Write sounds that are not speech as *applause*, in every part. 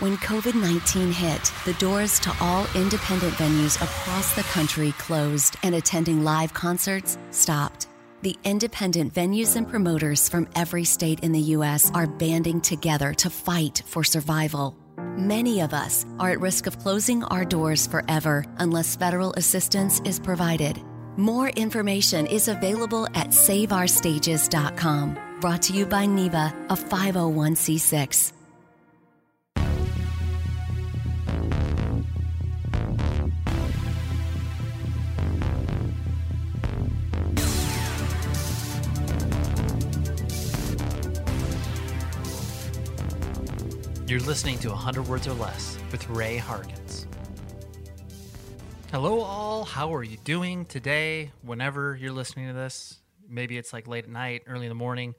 When COVID 19 hit, the doors to all independent venues across the country closed and attending live concerts stopped. The independent venues and promoters from every state in the U.S. are banding together to fight for survival. Many of us are at risk of closing our doors forever unless federal assistance is provided. More information is available at saveourstages.com. Brought to you by NIVA, a 501c6. You're listening to 100 Words or Less with Ray Harkins. Hello, all. How are you doing today? Whenever you're listening to this, maybe it's like late at night, early in the morning,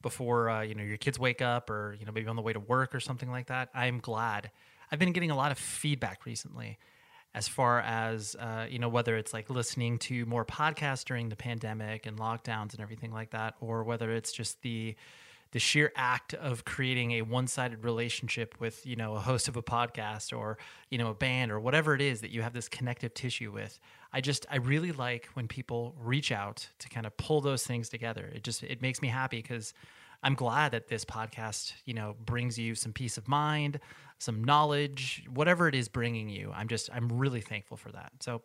before uh, you know your kids wake up, or you know maybe on the way to work or something like that. I'm glad. I've been getting a lot of feedback recently, as far as uh, you know whether it's like listening to more podcasts during the pandemic and lockdowns and everything like that, or whether it's just the the sheer act of creating a one-sided relationship with you know a host of a podcast or you know a band or whatever it is that you have this connective tissue with i just i really like when people reach out to kind of pull those things together. It just it makes me happy because i'm glad that this podcast you know brings you some peace of mind some knowledge whatever it is bringing you. I'm just i'm really thankful for that. So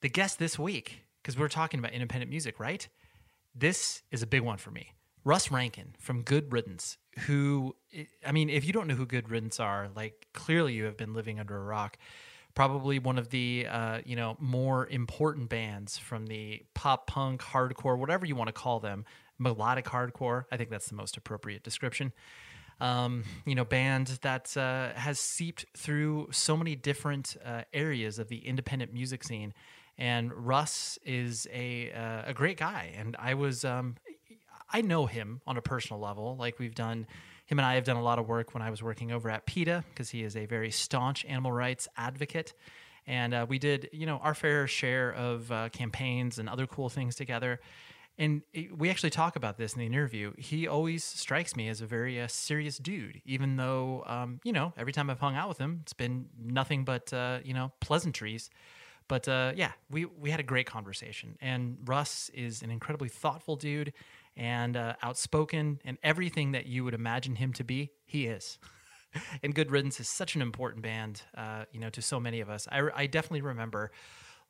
the guest this week because we're talking about independent music right? This is a big one for me Russ Rankin from Good Riddance, who, I mean, if you don't know who Good Riddance are, like clearly you have been living under a rock. Probably one of the, uh, you know, more important bands from the pop punk, hardcore, whatever you want to call them, melodic hardcore. I think that's the most appropriate description. Um, you know, band that uh, has seeped through so many different uh, areas of the independent music scene. And Russ is a uh, a great guy, and I was um, I know him on a personal level. Like we've done, him and I have done a lot of work when I was working over at PETA because he is a very staunch animal rights advocate. And uh, we did, you know, our fair share of uh, campaigns and other cool things together. And it, we actually talk about this in the interview. He always strikes me as a very uh, serious dude, even though, um, you know, every time I've hung out with him, it's been nothing but, uh, you know, pleasantries. But uh, yeah, we, we had a great conversation. And Russ is an incredibly thoughtful dude and uh, outspoken and everything that you would imagine him to be, he is. *laughs* and Good Riddance is such an important band, uh, you know, to so many of us. I, I definitely remember,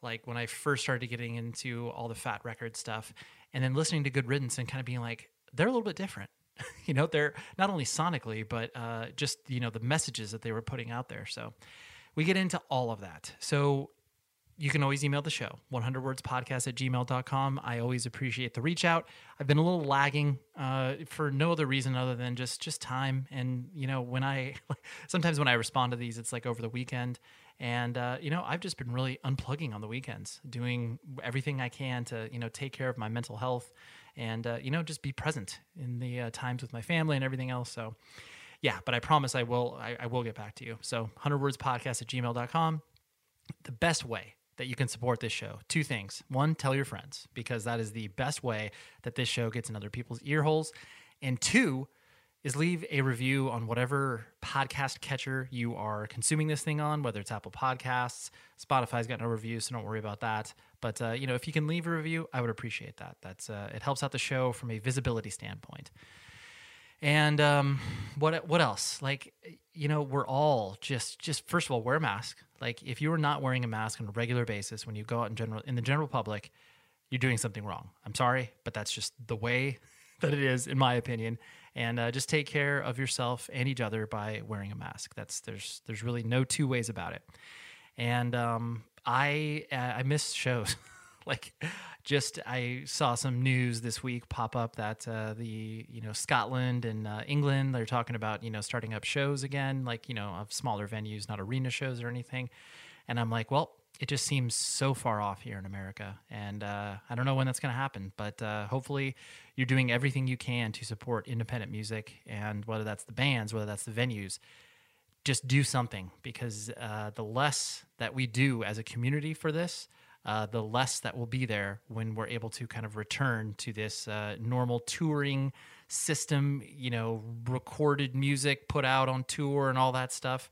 like, when I first started getting into all the Fat Record stuff, and then listening to Good Riddance and kind of being like, they're a little bit different. *laughs* you know, they're not only sonically, but uh, just you know the messages that they were putting out there. So we get into all of that. So you can always email the show 100 words podcast at gmail.com i always appreciate the reach out. I've been a little lagging uh, for no other reason other than just just time. And you know when i *laughs* sometimes when i respond to these it's like over the weekend. And uh, you know i've just been really unplugging on the weekends doing everything i can to you know take care of my mental health and uh, you know just be present in the uh, times with my family and everything else. So yeah but i promise i will I, I will get back to you. So 100 words podcast at gmail.com the best way that you can support this show. Two things. One, tell your friends because that is the best way that this show gets in other people's ear holes. And two, is leave a review on whatever podcast catcher you are consuming this thing on, whether it's Apple Podcasts, Spotify's got no reviews, so don't worry about that. But uh, you know, if you can leave a review, I would appreciate that. That's uh, it helps out the show from a visibility standpoint. And um, what what else? Like you know, we're all just just first of all wear a mask. Like if you are not wearing a mask on a regular basis when you go out in general in the general public, you're doing something wrong. I'm sorry, but that's just the way *laughs* that it is, in my opinion. And uh, just take care of yourself and each other by wearing a mask. That's there's there's really no two ways about it. And um, I uh, I miss shows. *laughs* *laughs* like just I saw some news this week pop up that uh, the you know Scotland and uh, England they're talking about you know starting up shows again, like you know of smaller venues, not arena shows or anything. And I'm like, well, it just seems so far off here in America, and uh, I don't know when that's going to happen. But uh, hopefully, you're doing everything you can to support independent music, and whether that's the bands, whether that's the venues. Just do something because uh, the less that we do as a community for this, uh, the less that will be there when we're able to kind of return to this uh, normal touring system, you know, recorded music put out on tour and all that stuff.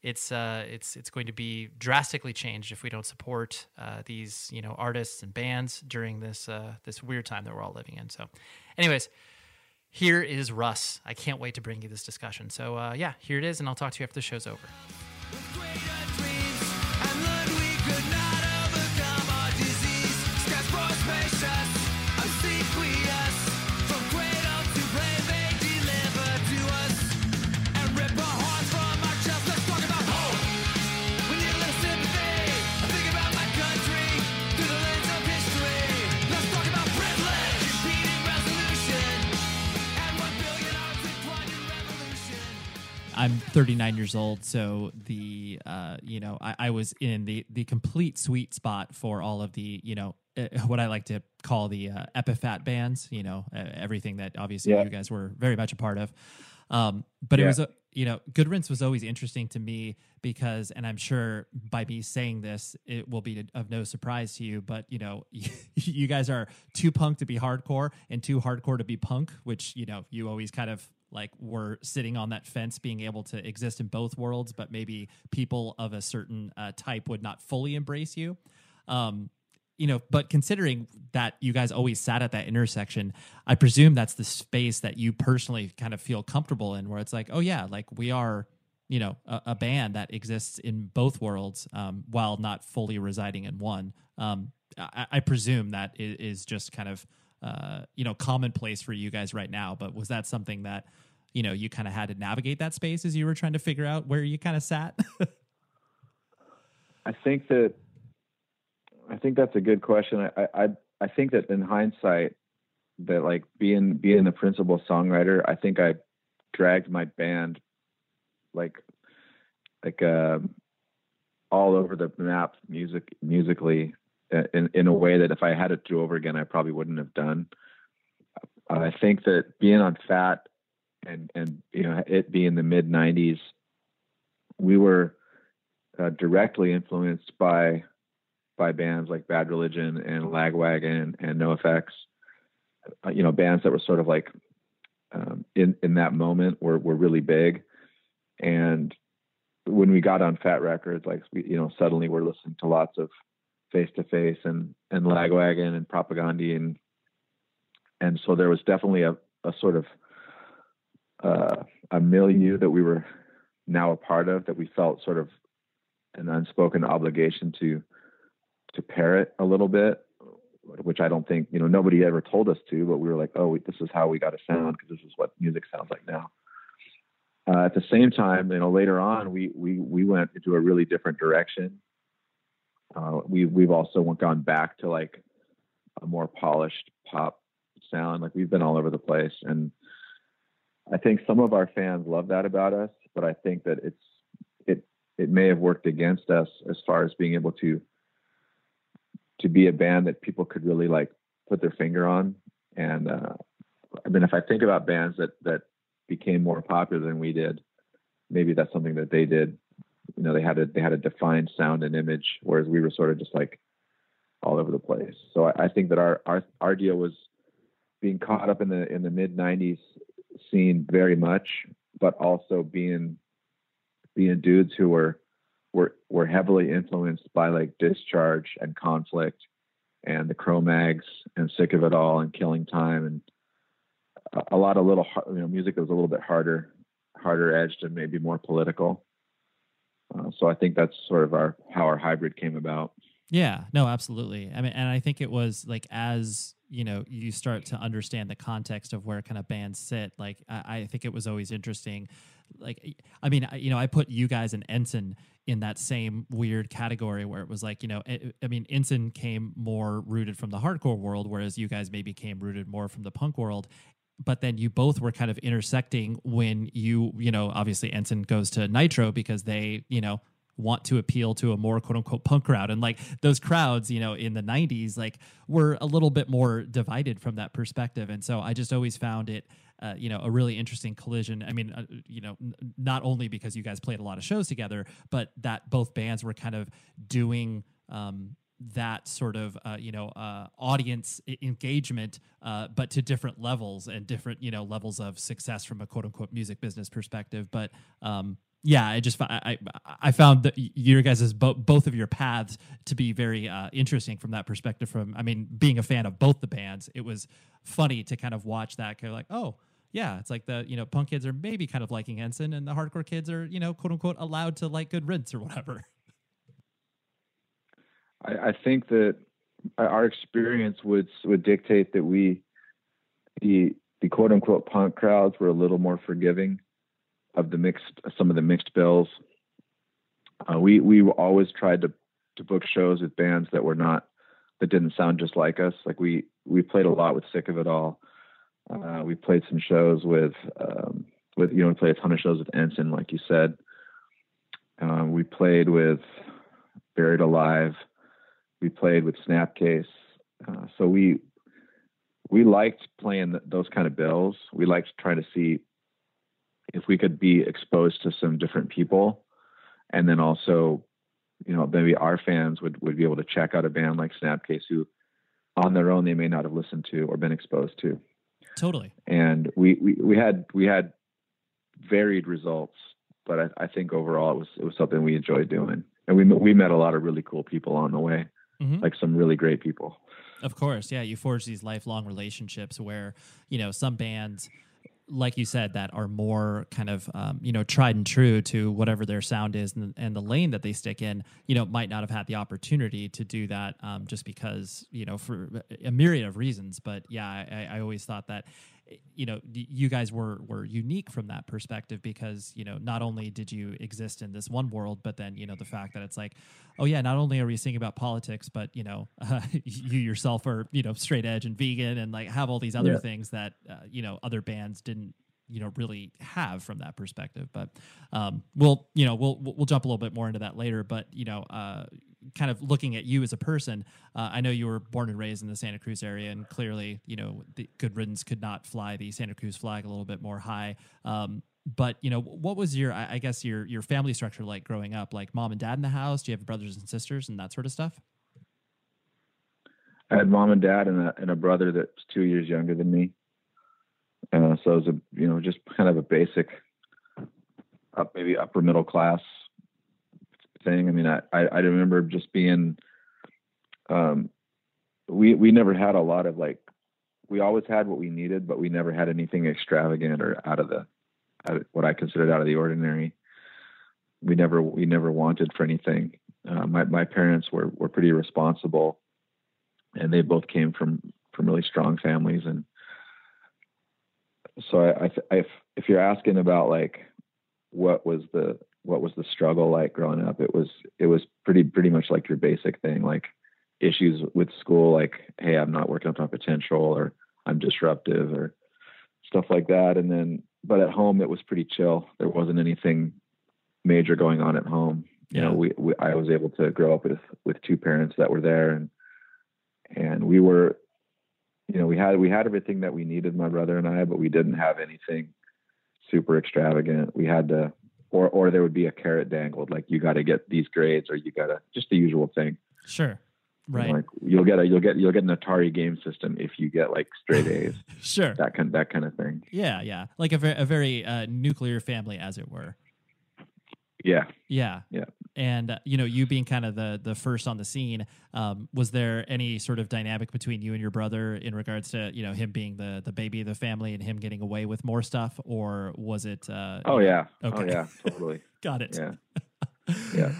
It's uh, it's it's going to be drastically changed if we don't support uh, these you know artists and bands during this uh, this weird time that we're all living in. So, anyways, here is Russ. I can't wait to bring you this discussion. So uh, yeah, here it is, and I'll talk to you after the show's over. I'm 39 years old, so the uh, you know I, I, was in the the complete sweet spot for all of the you know uh, what I like to call the uh, Epi-Fat bands. You know uh, everything that obviously yeah. you guys were very much a part of. Um, but yeah. it was a you know Good Riddance was always interesting to me because, and I'm sure by me saying this, it will be of no surprise to you. But you know, *laughs* you guys are too punk to be hardcore and too hardcore to be punk, which you know you always kind of like we're sitting on that fence being able to exist in both worlds but maybe people of a certain uh, type would not fully embrace you. Um, you know but considering that you guys always sat at that intersection i presume that's the space that you personally kind of feel comfortable in where it's like oh yeah like we are you know a, a band that exists in both worlds um, while not fully residing in one. Um, I, I, presume that is just kind of uh, you know commonplace for you guys right now but was that something that you know you kind of had to navigate that space as you were trying to figure out where you kind of sat? *laughs* I think that i think that's a good question. I, I i think that in hindsight that like being being the principal songwriter i think i dragged my band like like uh, all over the map music musically in in a way that if I had it do over again, I probably wouldn't have done. I think that being on Fat and and you know it being the mid '90s, we were uh, directly influenced by by bands like Bad Religion and Lagwagon and NOFX. Uh, you know, bands that were sort of like um, in in that moment were were really big, and when we got on Fat Wreck Chords, like we, you know, suddenly we're listening to lots of face to face and and lagwagon and Propagandhi and and so there was definitely a, a sort of uh, a milieu that we were now a part of that we felt sort of an unspoken obligation to to parrot a little bit which I don't think you know nobody ever told us to, but we were like, oh, this is how we got to sound because this is what music sounds like now. Uh, at the same time, you know, later on, we we we went into a really different direction. Uh, we we've also gone back to like a more polished pop sound. Like we've been all over the place, and I think some of our fans love that about us. But I think that it's it it may have worked against us as far as being able to to be a band that people could really like put their finger on. And uh, I mean, if I think about bands that that became more popular than we did, maybe that's something that they did. You know, they had a they had a defined sound and image, whereas we were sort of just like all over the place. So I, I think that our our our deal was being caught up in the in the mid '90s scene very much, but also being being dudes who were were were heavily influenced by like discharge and conflict and the Cro-Mags and sick of it all and killing time and a, lot of little you know music that was a little bit harder harder edged and maybe more political uh, so i think that's sort of our how our hybrid came about. Yeah no absolutely. I mean and i think it was like as you know you start to understand the context of where kind of bands sit like i, I think it was always interesting. Like i mean you know i put you guys and ensign in that same weird category where it was like you know i mean ensign came more rooted from the hardcore world whereas you guys maybe came rooted more from the punk world but then you both were kind of intersecting when you you know obviously ensign goes to nitro because they you know want to appeal to a more quote unquote punk crowd. And like those crowds, you know, in the 90s, like were a little bit more divided from that perspective. And so I just always found it. Uh, you know, a really interesting collision. I mean, uh, you know, n- not only because you guys played a lot of shows together, but that both bands were kind of doing um, that sort of uh, you know uh, audience engagement, uh, but to different levels and different you know levels of success from a quote unquote music business perspective. But um, yeah, I just I I found that your guys' bo- both of your paths to be very uh, interesting from that perspective. From I mean, being a fan of both the bands, it was funny to kind of watch that. Kind of like, oh yeah, it's like the you know punk kids are maybe kind of liking Ensign, and the hardcore kids are you know quote unquote allowed to like Good Riddance or whatever. I, I think that our experience would would dictate that we the the quote unquote punk crowds were a little more forgiving of the mixed some of the mixed bills. Uh, we we always tried to to book shows with bands that were not that didn't sound just like us. Like we we played a lot with Sick of It All. Uh, we played some shows with um, with you know we played a ton of shows with Ensign, like you said. Um, we played with Buried Alive. We played with Snapcase. Uh, so we we liked playing those kind of bills. We liked trying to see if we could be exposed to some different people. And then also you know maybe our fans would would be able to check out a band like snapcase who on their own they may not have listened to or been exposed to. Totally. And we we, we had we had varied results but I, I think overall it was it was something we enjoyed doing. And we we met a lot of really cool people on the way mm-hmm. like some really great people of course yeah you forge these lifelong relationships where you know some bands like you said, that are more kind of um, you know tried and true to whatever their sound is and, and, the lane that they stick in, you know, might not have had the opportunity to do that um, just because you know for a myriad of reasons. But yeah, I, I always thought that you know you guys were were unique from that perspective because you know not only did you exist in this one world but then you know the fact that it's like oh yeah not only are we singing about politics but you know uh, *laughs* you yourself are you know straight edge and vegan and like have all these other yeah. things that uh, you know other bands didn't you know really have from that perspective but um, we'll you know we'll we'll jump a little bit more into that later but you know uh, kind of looking at you as a person, uh, I know you were born and raised in the Santa Cruz area, and clearly, you know, the Good Riddance could not fly the Santa Cruz flag a little bit more high. Um, but you know, what was your, I guess, your your family structure like growing up? Like mom and dad in the house? Do you have brothers and sisters and that sort of stuff? I had mom and dad and a and a brother that's two years younger than me. Uh, so it was a you know just kind of a basic, up maybe upper middle class thing. I mean, I, I, I remember just being, um, we, we never had a lot of like, we always had what we needed, but we never had anything extravagant or out of the, out of what I considered out of the ordinary. We never, we never wanted for anything. Uh, my, my parents were, were pretty responsible and they both came from from really strong families and so I, I, if if you're asking about like what was the what was the struggle like growing up, it was it was pretty pretty much like your basic thing, like issues with school, like hey, I'm not working up to my potential, or I'm disruptive, or stuff like that. And then, but at home, it was pretty chill. There wasn't anything major going on at home. You know, we, we I was able to grow up with with two parents that were there, and and we were you know, we had we had everything that we needed, my brother and I, but we didn't have anything super extravagant. We had to, or or there would be a carrot dangled, like you got to get these grades, or you got to just the usual thing. Sure, right. Know, like you'll get a you'll get you'll get an Atari game system if you get like straight A's. *laughs* sure, that kind that kind of thing. Yeah, yeah, like a, very a very uh, nuclear family, as it were. Yeah. Yeah. Yeah. And uh, you know, you being kind of the the first on the scene, um, was there any sort of dynamic between you and your brother in regards to you know him being the the baby of the family and him getting away with more stuff, or was it? Uh, oh yeah. Okay. Oh yeah. Totally. *laughs* Got it. Yeah. *laughs* yeah.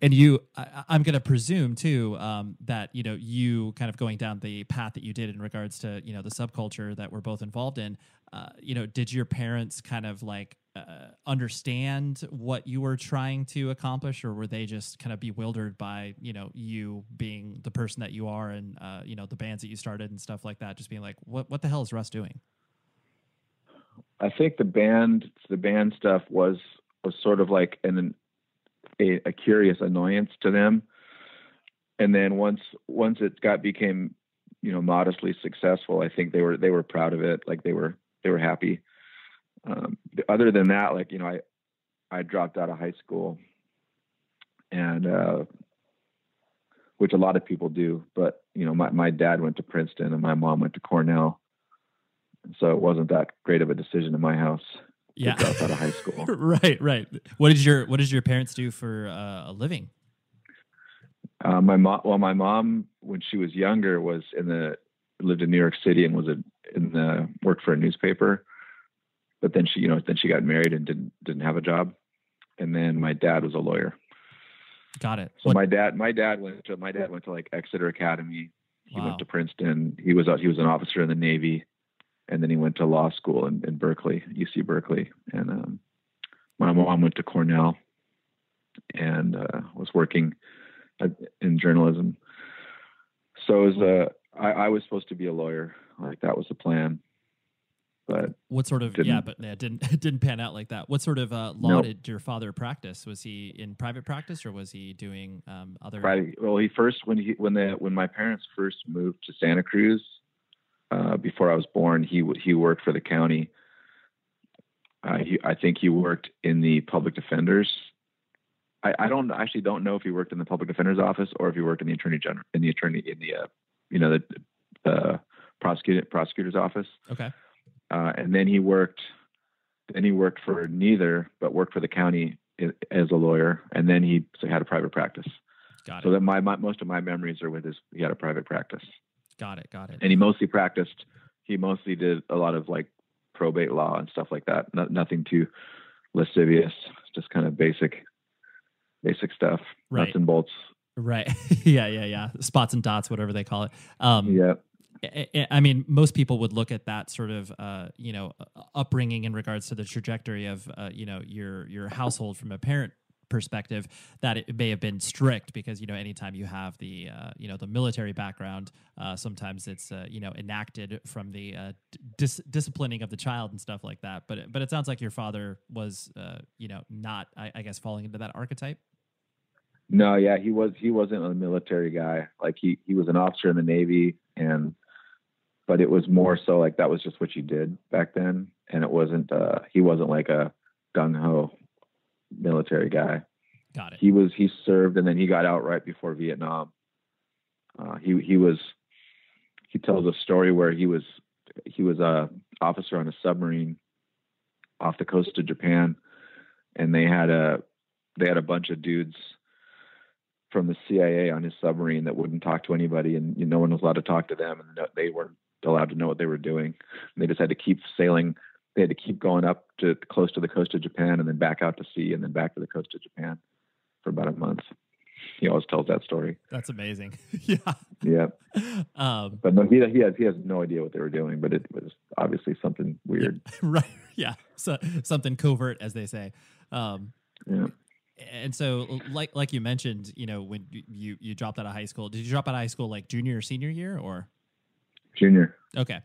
And you, I, am going to presume too um, that you know you kind of going down the path that you did in regards to you know the subculture that we're both involved in. Uh, you know, did your parents kind of like uh, understand what you were trying to accomplish, or were they just kind of bewildered by you know you being the person that you are and uh, you know the bands that you started and stuff like that? Just being like, what what the hell is Russ doing? I think the band the band stuff was was sort of like an a, a curious annoyance to them, and then once once it got became you know modestly successful, I think they were they were proud of it. Like they were they were happy um, other than that, like you know, I I dropped out of high school, and uh, which a lot of people do. But you know, my my dad went to Princeton and my mom went to Cornell, so it wasn't that great of a decision in my house. Yeah, drop out of high school. *laughs* right, right. What did your What did your parents do for uh, a living? Uh, my mom, well, my mom, when she was younger, was in the lived in New York City and was a, in the worked for a newspaper but then she, you know, then she got married and didn't didn't have a job. And then my dad was a lawyer. Got it. So what? my dad, my dad went to my dad went to like Exeter Academy. He wow. went to Princeton. He was he was an officer in the Navy, and then he went to law school in, in Berkeley, UC Berkeley. And um, my mom went to Cornell, and uh, was working in journalism. So it was, uh, I, I was supposed to be a lawyer. Like that was the plan but what sort of yeah but yeah didn't *laughs* it didn't pan out like that. What sort of uh, law nope. did your father practice? Was he in private practice or was he doing um, other well he first when he when the when my parents first moved to santa cruz uh, before i was born he he worked for the county. Uh, he, i think he worked in the public defenders. I, I don't actually don't know if he worked in the public defender's office or if he worked in the attorney general in the attorney in the uh, you know the the prosecutor prosecutor's office. Okay uh, and then he worked, then he worked for neither, but worked for the county as a lawyer, and then he had a private practice. Got it. So that my, my most of my memories are with his. He had a private practice. Got it. Got it. And he mostly practiced. He mostly did a lot of like probate law and stuff like that. No, nothing too lascivious. Just kind of basic, basic stuff. Right. Nuts and bolts. Right. *laughs* yeah. Yeah. Yeah. Spots and dots, whatever they call it. Um, yeah. I mean, most people would look at that sort of, uh, you know, upbringing in regards to the trajectory of, uh, you know, your your household from a parent perspective that it may have been strict because you know anytime you have the uh, you know the military background uh, sometimes it's uh, you know enacted from the uh, dis- disciplining of the child and stuff like that. But but it sounds like your father was uh, you know not I, I, guess falling into that archetype? No yeah he was he wasn't a military guy. Like he he was an officer in the navy and but it was more so like that was just what you did back then, and it wasn't. uh He wasn't like a gung ho military guy. Got it. He was. He served, and then he got out right before Vietnam. Uh, he he was. He tells a story where he was he was a officer on a submarine off the coast of Japan, and they had a they had a bunch of dudes from the CIA on his submarine that wouldn't talk to anybody, and you know, no one was allowed to talk to them, and they weren't allowed to know what they were doing. And they just had to keep sailing. They had to keep going up to close to the coast of Japan and then back out to sea and then back to the coast of Japan for about a month. he always tells that story. That's amazing. *laughs* yeah. Yeah. *laughs* Um, but no, he he has he has no idea what they were doing, but it was obviously something weird. Yeah, *laughs* right. Yeah. So something covert, as they say. Um, yeah. And so, like like you mentioned, you know, when you you dropped out of high school, did you drop out of high school like junior or senior year or? Junior. Okay.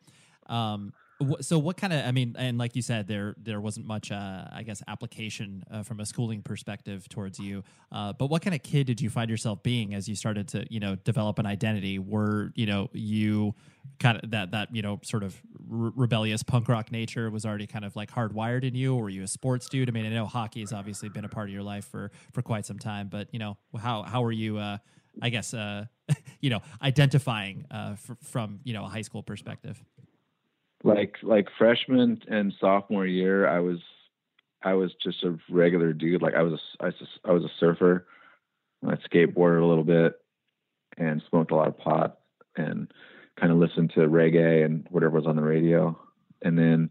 Um, so what kind of i mean and like you said there there wasn't much uh, i guess application uh, from a schooling perspective towards you uh, but what kind of kid did you find yourself being as you started to you know develop an identity were you know you kind of that that you know sort of re- rebellious punk rock nature was already kind of like hardwired in you or were you a sports dude i mean i know hockey has obviously been a part of your life for for quite some time but you know how how were you uh i guess uh *laughs* you know identifying uh from you know a high school perspective. Like like freshman and sophomore year i was i was just a regular dude. Like i was a, I, I was a surfer. I skateboarded a little bit and smoked a lot of pot and kind of listened to reggae and whatever was on the radio. And then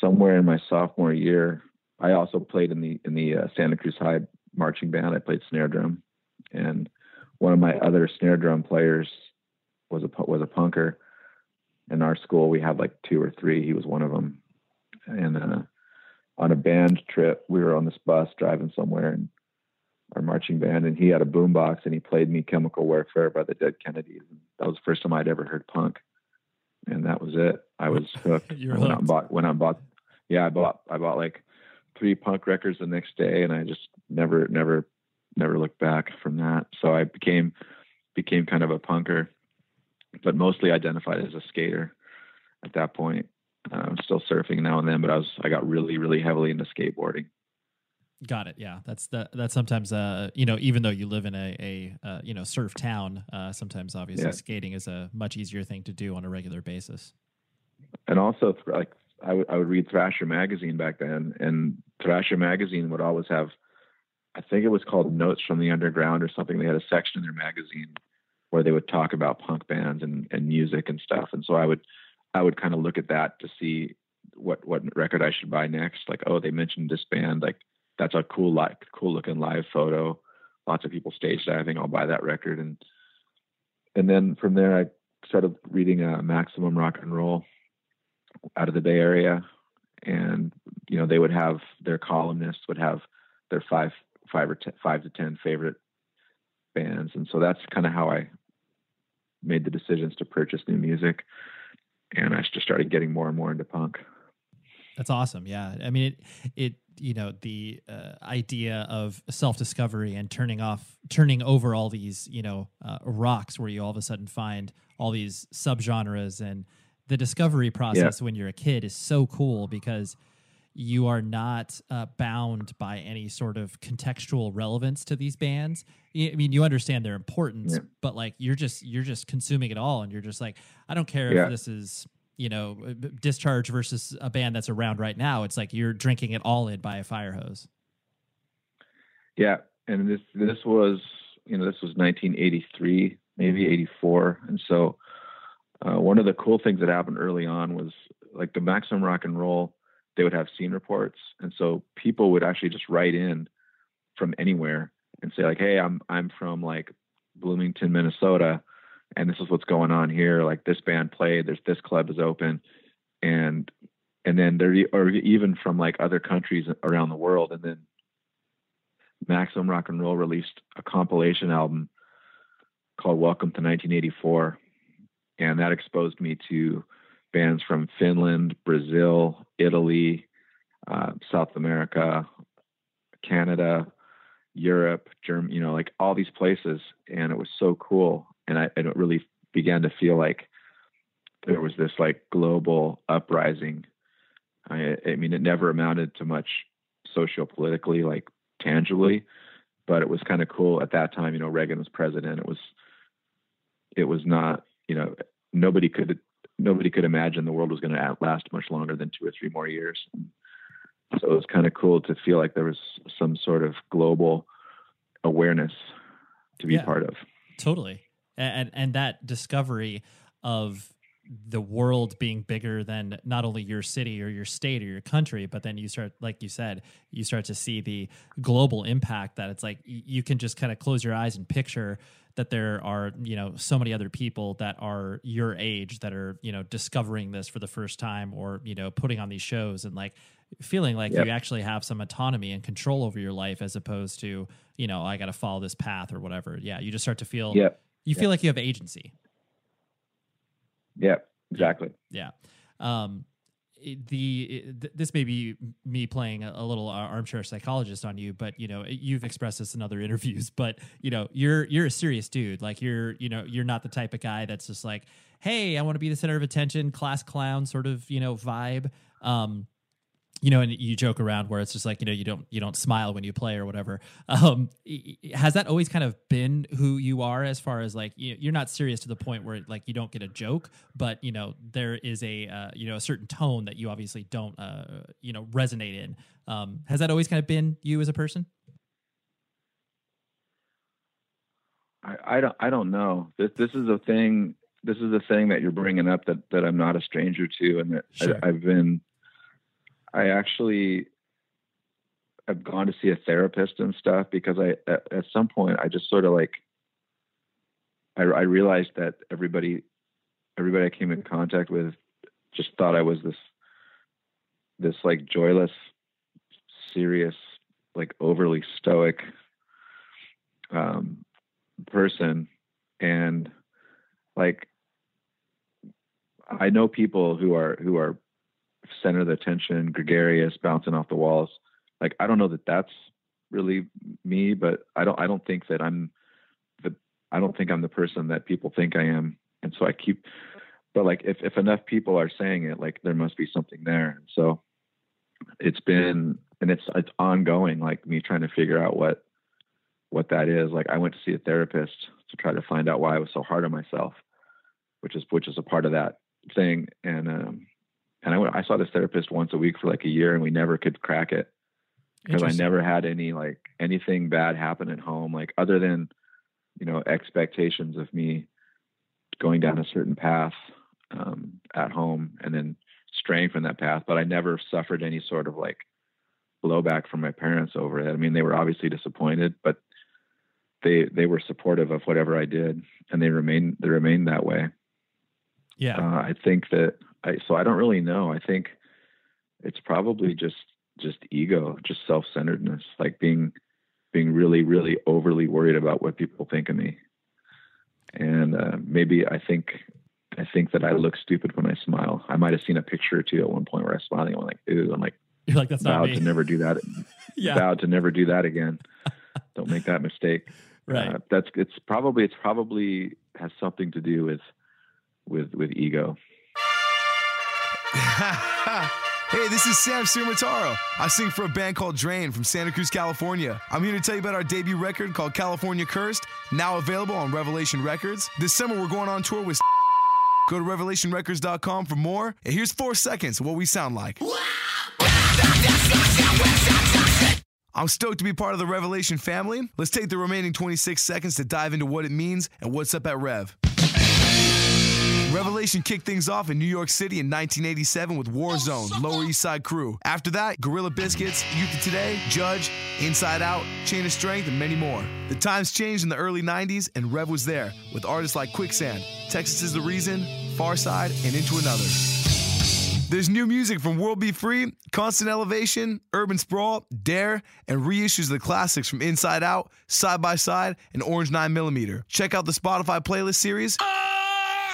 somewhere in my sophomore year i also played in the in the uh, santa cruz high marching band. I played snare drum. And one of my other snare drum players was a was a punker. In our school we had like two or three. He was one of them and uh, on a band trip we were on this bus driving somewhere and our marching band and he had a boombox and he played me chemical warfare by the dead kennedys. And that was the first time i'd ever heard punk. And that was it. I was *laughs* hooked you went out and bought went out and bought yeah i bought i bought like three punk records the next day and i just never never never looked back from that so i became became kind of a punker but mostly identified as a skater at that point. I'm still surfing now and then, but I was I got really really heavily into skateboarding. Got it. Yeah, that's that. That's sometimes, uh, you know, even though you live in a, a uh, you know surf town, uh, sometimes obviously yeah. skating is a much easier thing to do on a regular basis. And also, like I would I would read Thrasher magazine back then, and Thrasher magazine would always have, I think it was called Notes from the Underground or something. They had a section in their magazine where they would talk about punk bands and, and music and stuff. And so I would I would kind of look at that to see what what record I should buy next. Like, oh, they mentioned this band. Like, that's a cool like cool looking live photo. Lots of people stage diving. I'll buy that record. And and then from there, I started reading uh, Maximum Rock and Roll out of the Bay Area, and you know they would have their columnists would have their five five or ten, five to ten favorite bands, and so that's kind of how I made the decisions to purchase new music, and I just started getting more and more into punk. That's awesome. Yeah, I mean it. It you know the uh, idea of self discovery and turning off, turning over all these you know uh, rocks where you all of a sudden find all these subgenres and the discovery process yeah. when you're a kid is so cool because you are not uh, bound by any sort of contextual relevance to these bands. I mean, you understand their importance, yeah. but like you're just you're just consuming it all, and you're just like, I don't care yeah. if this is you know discharge versus a band that's around right now. It's like you're drinking it all in by a fire hose. Yeah, and this this was you know this was 1983, maybe 84, and so uh, one of the cool things that happened early on was like the Maximum Rock and Roll they would have scene reports, and so people would actually just write in from anywhere and say like, "Hey, I'm I'm from like Bloomington, Minnesota, and this is what's going on here. Like this band played. There's this club is open, and and then there or even from like other countries around the world, and then Maximum Rock and Roll released a compilation album called Welcome to 1984, and that exposed me to bands from Finland, Brazil, Italy, uh, South America, Canada, Europe, Germany, you know, like all these places. And it was so cool. And I and it really began to feel like there was this like global uprising. I, I mean, it never amounted to much socio-politically, like tangibly, but it was kind of cool at that time. You know, Reagan was president. It was, it was not, you know, nobody could nobody could imagine the world was going to last much longer than two or three more years. So it was kind of cool to feel like there was some sort of global awareness to be yeah, part of. Totally. And and that discovery of the world being bigger than not only your city or your state or your country, but then you start, like you said, you start to see the global impact that it's like you can just kind of close your eyes and picture that there are you know so many other people that are your age that are you know discovering this for the first time or you know putting on these shows and like feeling like yep. you actually have some autonomy and control over your life as opposed to you know i got to follow this path or whatever. Yeah you just start to feel yep. you feel like you have agency. Yeah exactly. Yeah. Um the this may be me playing a, little armchair psychologist on you but you know you've expressed this in other *laughs* interviews but you know you're you're a serious dude. Like you're you know you're not the type of guy that's just like hey i want to be the center of attention class clown sort of you know vibe. Um you know, and you joke around where it's just like you know you don't you don't smile when you play or whatever. *laughs* Um, has that always kind of been who you are as far as like you're not serious to the point where like you don't get a joke, but you know there is a uh, you know a certain tone that you obviously don't uh, you know resonate in. Um, has that always kind of been you as a person? I, I don't I don't know. This this is a thing. This is a thing that you're bringing up that that I'm not a stranger to, and that sure. I, I've been I actually have gone to see a therapist and stuff because I at, at some point I just sort of like I, I realized that everybody everybody I came in contact with just thought I was this this like joyless, serious, like overly stoic um, person, and like I know people who are who are center of the attention, gregarious, bouncing off the walls. Like I don't know that that's really me, but I don't I don't think that I'm the I don't think I'm the person that people think I am, and so I keep. But like if if enough people are saying it, like there must be something there. So it's been and it's it's ongoing, like me trying to figure out what what that is. Like I went to see a therapist to try to find out why I was so hard on myself, which is which is a part of that thing. And um, and I went, I saw this therapist once a week for like a year, and we never could crack it because I never had any like anything bad happen at home, like other than you know expectations of me going down a certain path um, at home and then straying from that path. But I never suffered any sort of like blowback from my parents over it. I mean, they were obviously disappointed, but they they were supportive of whatever I did, and they remain they remained that way. Yeah, uh, I think that I, so I don't really know. I think it's probably just just ego, just self-centeredness, like being being really really overly worried about what people think of me. And uh, maybe I think I think that I look stupid when I smile. I might have seen a picture or two at one point where I was smiling. I'm like, ooh, I'm like, you're like that's vowed to never do that. *laughs* yeah. Vowed to never do that again. *laughs* don't make that mistake. Right. Uh, that's it's probably it's probably has something to do with with with ego. *laughs* hey, this is Sam Ciaramitaro. I sing for a band called Drain from Santa Cruz, California. I'm here to tell you about our debut record called California Cursed, now available on Revelation Records. This summer, we're going on tour with. *laughs* Go to revelationrecords.com for more. And here's four seconds of what we sound like. I'm stoked to be part of the Revelation family. Let's take the remaining 26 seconds to dive into what it means and what's up at Rev. Revelation kicked things off in New York City in 1987 with Warzone, oh, Lower East Side Crew. After that, Gorilla Biscuits, Youth of Today, Judge, Inside Out, Chain of Strength, and many more. The times changed in the early 90s, and Rev was there with artists like Quicksand, Texas is the Reason, Farside, and Into Another. There's new music from World Be Free, Constant Elevation, Urban Sprawl, Dare, and reissues of the classics from Inside Out, Side by Side, and Orange 9mm. Check out the Spotify playlist series. Oh,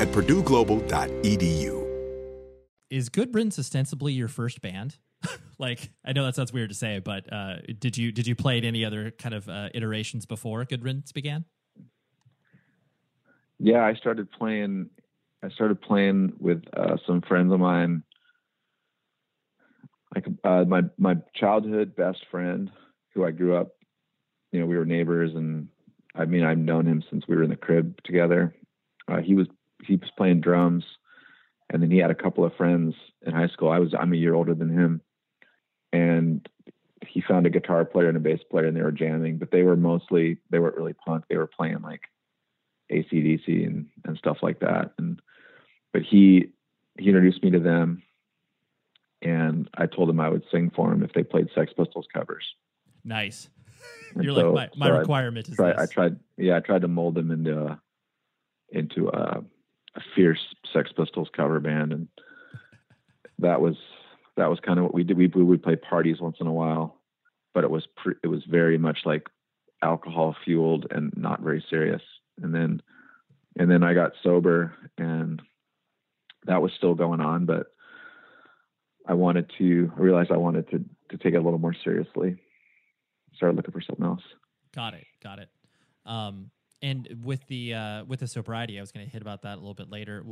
at purdueglobal.edu. Is Good Riddance ostensibly your first band? *laughs* like, I know that sounds weird to say, but uh, did you did you play at any other kind of uh, iterations before Good Riddance began? Yeah, I started playing. I started playing with uh, some friends of mine. Like uh, my my childhood best friend, who I grew up. You know, we were neighbors, and I mean, I've known him since we were in the crib together. Uh, he was he was playing drums, and then he had a couple of friends in high school. I was I'm a year older than him, and he found a guitar player and a bass player, and they were jamming. But they were mostly they weren't really punk. They were playing like ACDC and and stuff like that. And but he he introduced me to them, and I told him I would sing for him if they played Sex Pistols covers. Nice. And You're so, like my, my so requirement I is tried, this. I tried yeah I tried to mold him into a, into a, a fierce Sex Pistols cover band, and that was that was kind of what we did. We, we would play parties once in a while, but it was pre, it was very much like alcohol fueled and not very serious. And then and then I got sober, and that was still going on, but I wanted to I realized I wanted to to take it a little more seriously. Started looking for something else. Got it. Got it. Um, and with the uh, with the sobriety, I was going to hit about that a little bit later.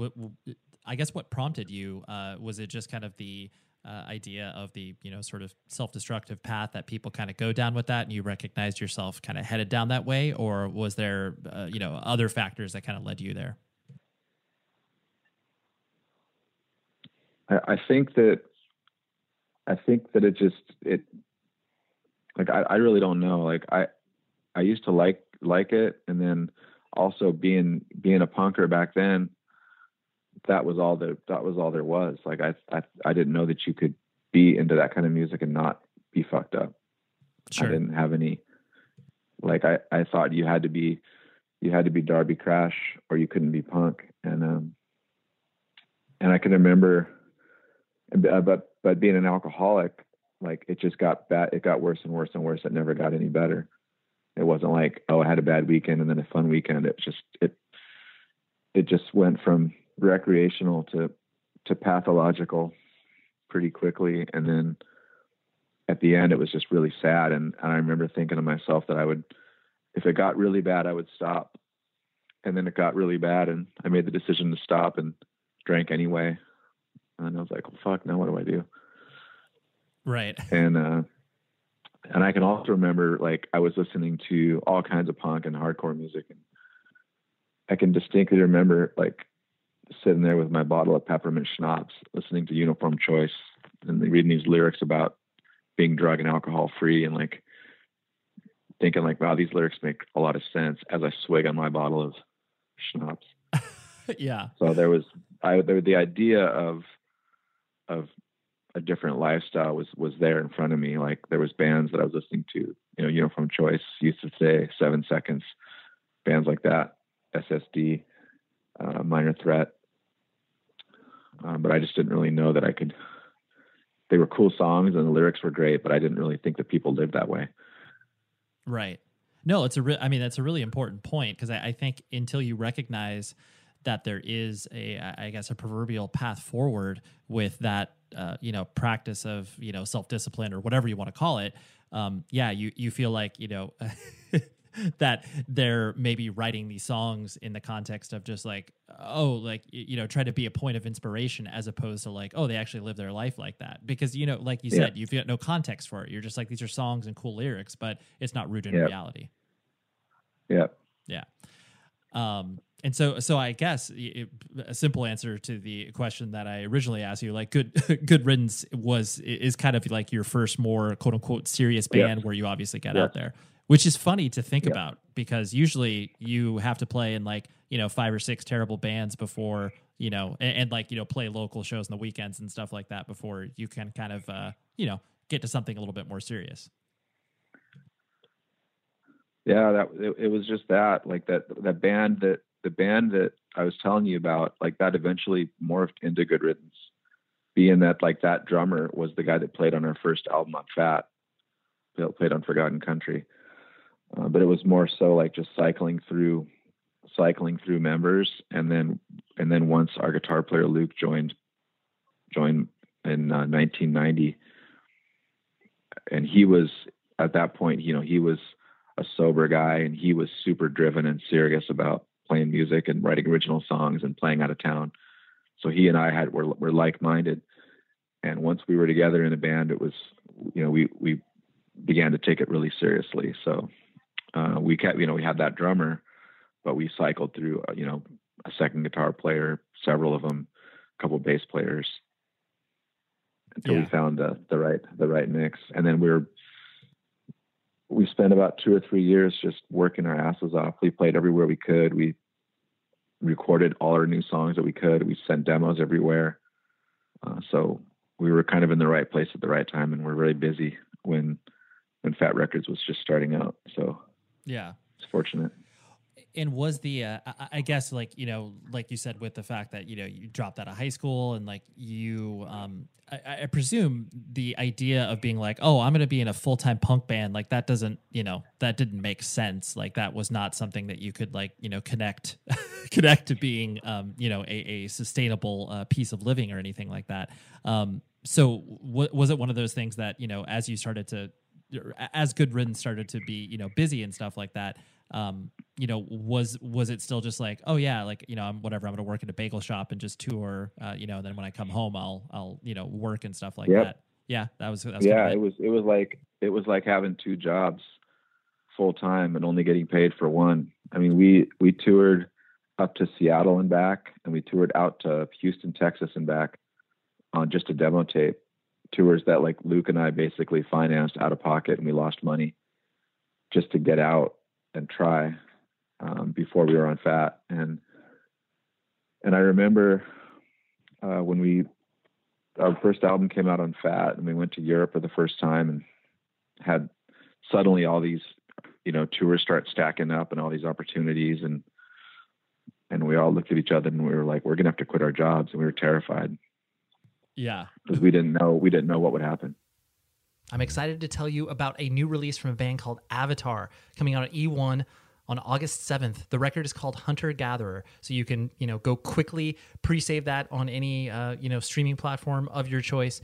I guess what prompted you uh, was it just kind of the uh, idea of the you know sort of self destructive path that people kind of go down with that, and you recognized yourself kind of headed down that way, or was there uh, you know other factors that kind of led you there? I, I think that I think that it just it like I, I really don't know. Like I I used to like like it, and then also being being a punker back then, that was all that that was all there was. Like I I I didn't know that you could be into that kind of music and not be fucked up. Sure. I didn't have any like I I thought you had to be you had to be Darby Crash or you couldn't be punk. And um, and I can remember, uh, but but being an alcoholic, like it just got bad. It got worse and worse and worse. It never got any better. It wasn't like oh I had a bad weekend and then a fun weekend. It just it it just went from recreational to to pathological pretty quickly. And then at the end it was just really sad. And, and i remember thinking to myself that i would if it got really bad i would stop. And then it got really bad and i made the decision to stop and drank anyway. And i was like well, fuck now what do i do? Right. And uh and i can also remember like i was listening to all kinds of punk and hardcore music and i can distinctly remember like sitting there with my bottle of peppermint schnapps listening to uniform choice and reading these lyrics about being drug and alcohol free and like thinking like, wow, these lyrics make a lot of sense as I swig on my bottle of schnapps. *laughs* yeah. So there was, I, there, the idea of, of a different lifestyle was, was there in front of me. Like there was bands that I was listening to, you know, Uniform Choice Youth of Today seven seconds, bands like that, SSD, uh, Minor Threat. Um, but I just didn't really know that I could they were cool songs and the lyrics were great, but I didn't really think that people lived that way. Right. No, it's a re- I mean, that's a really important point because I, I think until you recognize that there is a, I guess, a proverbial path forward with that, uh, you know, practice of, you know, self discipline or whatever you want to call it. Um, yeah, you you feel like you know *laughs* that they're maybe writing these songs in the context of just like oh like you know try to be a point of inspiration as opposed to like oh they actually live their life like that. Because you know like you said you've got no context for it. You're just like these are songs and cool lyrics but it's not rooted in reality. Yeah. Yeah. Um and so so i guess it, a simple answer to the question that i originally asked you like good *laughs* good riddance was is kind of like your first more quote unquote serious band where you obviously got out there which is funny to think yeah. about because usually you have to play in like you know five or six terrible bands before you know and, and, like you know play local shows on the weekends and stuff like that before you can kind of uh you know get to something a little bit more serious. Yeah that it, it was just that like that that band that the band that i was telling you about like that eventually morphed into good riddance. Being that like that drummer was the guy that played on our first album on fat played on For God and Country. Uh, but it was more so like just cycling through cycling through members and then and then once our guitar player Luke joined joined in uh, 1990 and he was at that point you know he was a sober guy and he was super driven and serious about playing music and writing original songs and playing out of town so he and I had were were like-minded and once we were together in a band it was you know we we began to take it really seriously so uh, we kept, you know, we had that drummer, but we cycled through, uh, you know, a second guitar player, several of them, a couple bass players, until yeah. we found the the right the right mix. And then we are we spent about two or three years just working our asses off. We played everywhere we could. We recorded all our new songs that we could. We sent demos everywhere. Uh, so we were kind of in the right place at the right time, and we're really busy when when Fat Records was just starting out. So yeah. It's fortunate. And was the, uh, I guess, like, you know, like you said, with the fact that, you know, you dropped out of high school and like you, um, I, I presume the idea of being like, oh, I'm to be in a full time punk band, like that doesn't, you know, that didn't make sense. Like that was not something that you could like, you know, connect, *laughs* connect to being, um, you know, a, a sustainable uh, piece of living or anything like that. Um, so w- was it one of those things that, you know, as you started to as Good Riddance started to be, you know, busy and stuff like that, um, you know, was was it still just like, oh yeah, like you know, I'm whatever, I'm gonna work at a bagel shop and just tour, uh, you know, and then when I come home, I'll I'll you know work and stuff like yep. that. Yeah, that was, that was yeah, it was it was like it was like having two jobs full time and only getting paid for one. I mean, we we toured up to Seattle and back, and we toured out to Houston, Texas, and back on just a demo tape tours that like Luke and I basically financed out of pocket and we lost money just to get out and try um, before we were on fat and and I remember uh, when we our first album came out on fat and we went to Europe for the first time and had suddenly all these you know, tours start stacking up and all these opportunities and and we all looked at each other and we were like, we're gonna have to quit our jobs and we were terrified. Yeah. Because we didn't know we didn't know what would happen. I'm excited to tell you about a new release from a band called Avatar coming out on E1 on August 7th. The record is called Hunter Gatherer, so you can you know go quickly pre-save that on any uh, you know streaming platform of your choice.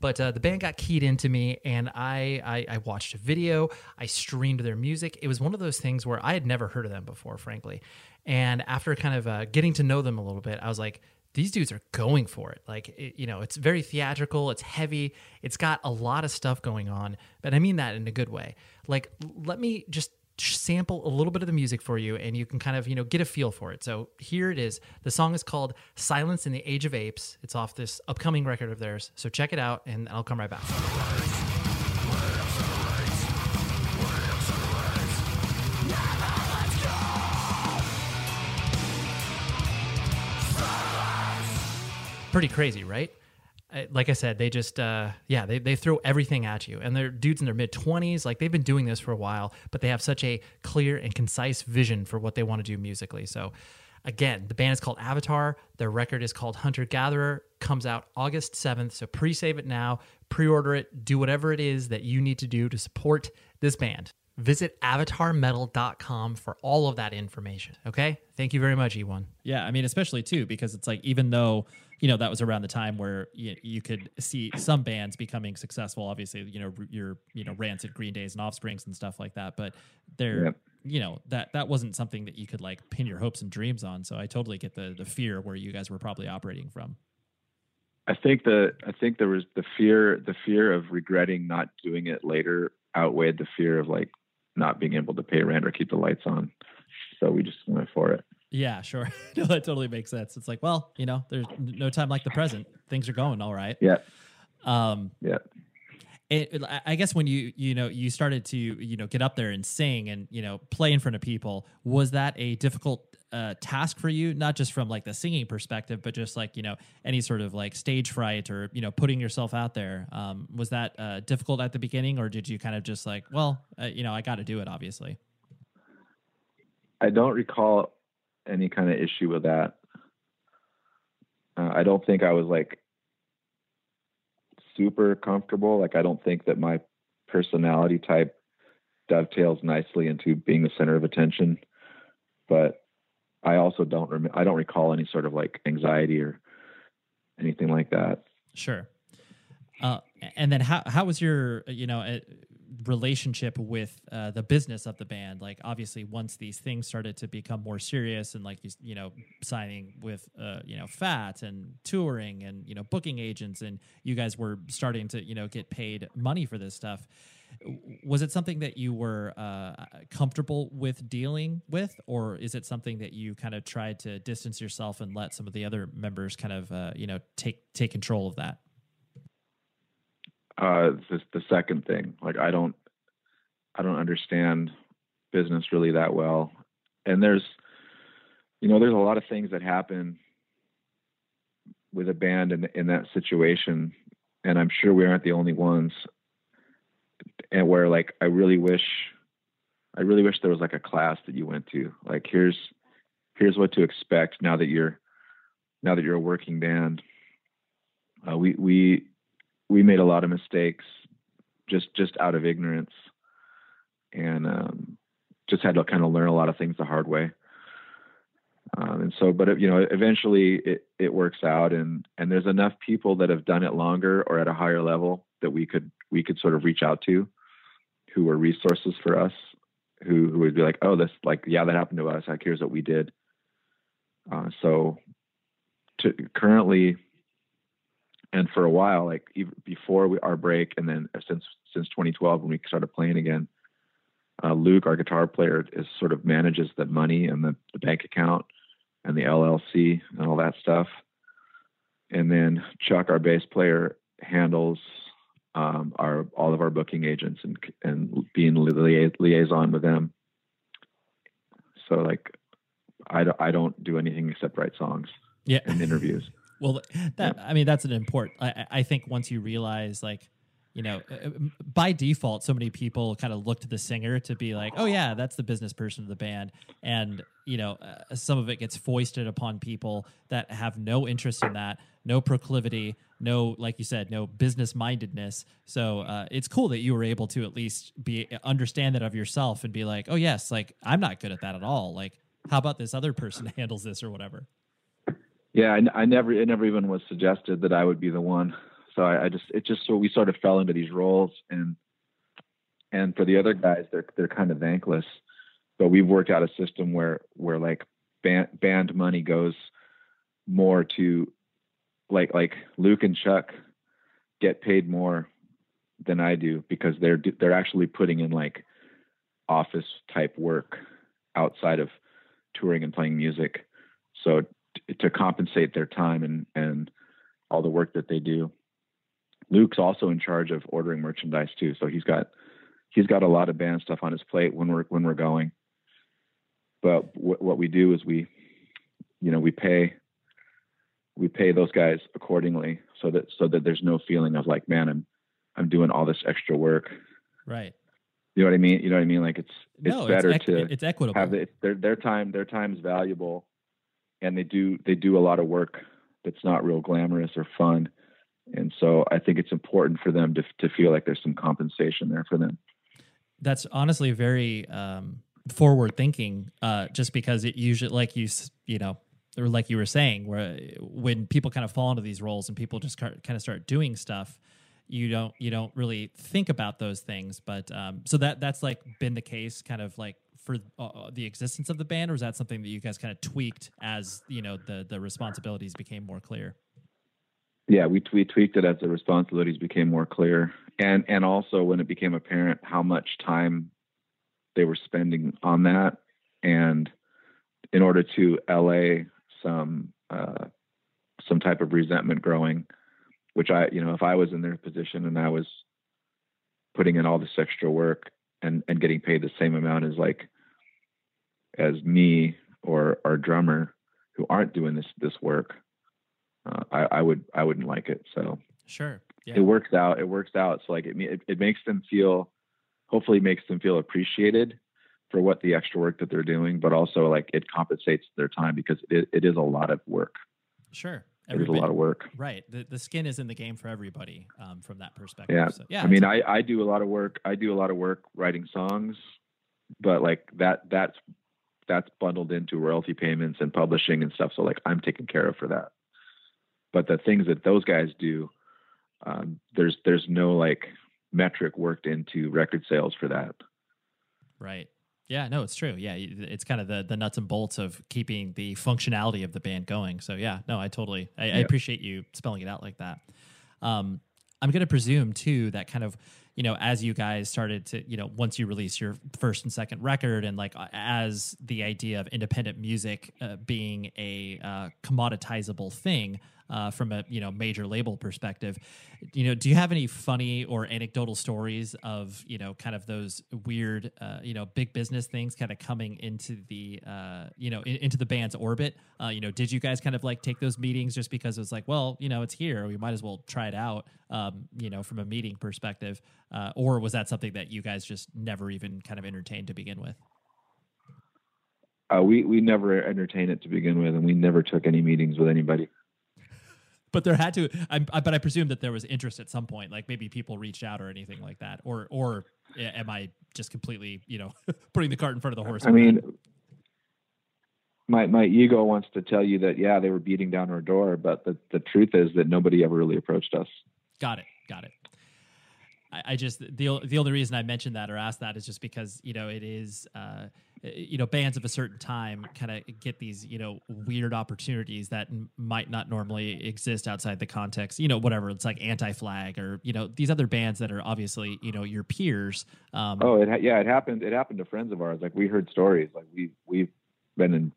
But uh, the band got keyed into me, and I, I I watched a video, I streamed their music. It was one of those things where I had never heard of them before, frankly. And after kind of uh, getting to know them a little bit, I was like, these dudes are going for it. Like, it, you know, it's very theatrical, it's heavy, it's got a lot of stuff going on, but I mean that in a good way. Like, let me just sample a little bit of the music for you and you can kind of, you know, get a feel for it. So here it is. The song is called Silence in the Age of Apes. It's off this upcoming record of theirs. So check it out and I'll come right back. Pretty crazy, right? Like I said, they just, uh, yeah, they, they throw everything at you. And they're dudes in their mid 20s. Like they've been doing this for a while, but they have such a clear and concise vision for what they want to do musically. So, again, the band is called Avatar. Their record is called Hunter Gatherer. Comes out August 7th. So pre save it now, pre order it, do whatever it is that you need to do to support this band. Visit avatarmetal.com for all of that information. Okay. Thank you very much, E1. Yeah, I mean, especially too because it's like even though you know that was around the time where you, you could see some bands becoming successful. Obviously, you know your you know Rancid, Green Days, and Offsprings and stuff like that. But they're Yep. you know that that wasn't something that you could like pin your hopes and dreams on. So I totally get the the fear where you guys were probably operating from. I think the I think there was the fear the fear of regretting not doing it later outweighed the fear of like not being able to pay rent or keep the lights on. So we just went for it. Yeah, sure. *laughs* no, that totally makes sense. It's like, well, you know, there's no time like the present. Things are going all right. Yeah. Um, Yeah. it, I- I guess when you you know you started to you know get up there and sing and you know play in front of people, was that a difficult uh, task for you? Not just from like the singing perspective, but just like you know any sort of like stage fright or you know putting yourself out there. Um, was that uh, difficult at the beginning, or did you kind of just like, well, uh, you know, I got to do it, obviously. I don't recall any kind of issue with that. Uh, I don't think I was like super comfortable. Like I don't think that my personality type dovetails nicely into being the center of attention. But I also don't rem- I don't recall any sort of like anxiety or anything like that. Sure. Uh, and then how how was your you know uh, relationship with uh, the business of the band? Like obviously, once these things started to become more serious, and like you you know signing with uh, you know Fat and touring and you know booking agents, and you guys were starting to you know get paid money for this stuff. Was it something that you were uh, comfortable with dealing with, or is it something that you kind of tried to distance yourself and let some of the other members kind of uh, you know take take control of that? uh the, the second thing like i don't i don't understand business really that well and there's you know there's a lot of things that happen with a band in in that situation and i'm sure we aren't the only ones and where like i really wish i really wish there was like a class that you went to. Like here's here's what to expect now that you're now that you're a working band. Uh, we we we made a lot of mistakes just just out of ignorance and um, just had to kind of learn a lot of things the hard way. Um, and so but you know eventually it it works out and and there's enough people that have done it longer or at a higher level that we could we could sort of reach out to who were resources for us who who would be like oh this like yeah that happened to us like here's what we did uh, so to currently and for a while, like even before we, our break, and then since since 2012 when we started playing again, uh, Luke, our guitar player, is sort of manages the money and the, the bank account and the LLC and all that stuff. And then Chuck, our bass player, handles um, our all of our booking agents and and being lia- liaison with them. So like, I don't, I don't do anything except write songs Yeah. and interviews. *laughs* Well, that I mean, that's an important. I- I think once you realize, like, you know, uh, by default, so many people kind of look to the singer to be like, oh, yeah, that's the business person of the band. And, you know, uh, some of it gets foisted upon people that have no interest in that, no proclivity, no, like you said, no business mindedness. So uh, it's cool that you were able to at least be understand that of yourself and be like, oh, yes, like I'm not good at that at all. Like, how about this other person *laughs* handles this or whatever? Yeah, I, I never, it never even was suggested that I would be the one so I, I just it just so we sort of fell into these roles and and for the other guys they're they're kind of thankless. But we've worked out a system where where like band band money goes more to like like Luke and Chuck get paid more than I do because they're they're actually putting in like office type work outside of touring and playing music. So to compensate their time and and all the work that they do Luke's also in charge of ordering merchandise too, so he's got he's got a lot of band stuff on his plate when we're when we're going. But w- what we do is we, you know, we pay we pay those guys accordingly, so that so that there's no feeling of like, man, I'm I'm doing all this extra work. Right. You know what I mean? You know what I mean? Like it's it's no, better it's to it's equitable. have the, their their time their time is valuable, and they do they do a lot of work that's not real glamorous or fun and so I think it's important for them to to feel like there's some compensation there for them. That's honestly very um, forward thinking, uh, just because it usually, like you you know, or like you were saying, where when people kind of fall into these roles and people just kind of start doing stuff, you don't you don't really think about those things. But um, so that that's like been the case, kind of like for uh, the existence of the band, or is that something that you guys kind of tweaked as you know the the responsibilities became more clear? Yeah, we, we tweaked it as the responsibilities became more clear, and and also when it became apparent how much time they were spending on that, and in order to allay some uh, some type of resentment growing, which I you know if I was in their position and I was putting in all this extra work and and getting paid the same amount as like as me or our drummer who aren't doing this this work uh, I, I would I wouldn't like it. So sure, yeah. it works out. It works out. So like it, it it makes them feel, hopefully makes them feel appreciated for what the extra work that they're doing, but also like it compensates their time because it, it is a lot of work. Sure. It is a lot of work. Right. The, the skin is in the game for everybody um, from that perspective. Yeah. So, yeah. I mean, I, I do a lot of work. I do a lot of work writing songs, but like that, that's, that's bundled into royalty payments and publishing and stuff. So like I'm taken care of for that but the things that those guys do um, there's there's no like metric worked into record sales for that. Right. Yeah no it's true. Yeah it's kind of the the nuts and bolts of keeping the functionality of the band going. So yeah no i totally i, yeah. I appreciate you spelling it out like that. Um, i'm going to presume too that kind of you know, as you guys started to, you know, once you release your first and second record, and like as the idea of independent music uh, being a uh, commoditizable thing, uh, from a you know major label perspective. You know, do you have any funny or anecdotal stories of you know kind of those weird uh, you know big business things kind of coming into the uh, you know in, into the band's orbit? Uh, you know, did you guys kind of like take those meetings just because it was like, well, you know, it's here, we might as well try it out, um, you know, from a meeting perspective, uh, or was that something that you guys just never even kind of entertained to begin with? Uh, we we never entertained it to begin with, and we never took any meetings with anybody but there had to. I, but I presume that there was interest at some point, like maybe people reached out or anything like that, or or am I just completely, you know, *laughs* putting the cart in front of the horse? I mean, that? my my ego wants to tell you that yeah, they were beating down our door, but the the truth is that nobody ever really approached us. Got it. Got it. I, I just the the only reason I mentioned that or asked that is just because you know it is. Uh, you know bands of a certain time kind of get these you know weird opportunities that n- might not normally exist outside the context you know whatever it's like anti-flag or you know these other bands that are obviously you know your peers um, oh it ha- yeah it happened it happened to friends of ours like we heard stories like we we've been in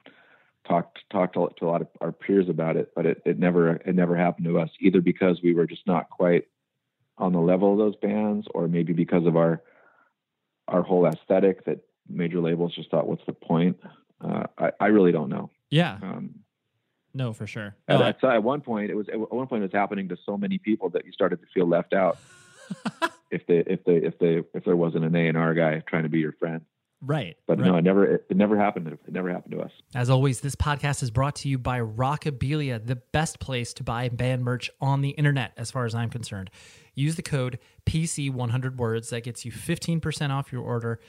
talked talked to, to a lot of our peers about it but it, it never it never happened to us either because we were just not quite on the level of those bands or maybe because of our our whole aesthetic that major labels just thought, what's the point? Uh, I, I really don't know. Yeah. Um, no, for sure. At, at, at, one point, it was at one point it was happening to so many people that you started to feel left out. *laughs* if they if they if they if there wasn't an A and R guy trying to be your friend. Right. But right. no, it never it, it never happened. It never happened to us. As always, this podcast is brought to you by Rockabilia, the best place to buy band merch on the internet, as far as I'm concerned. Use the code PC100 words that gets you 15% off your order.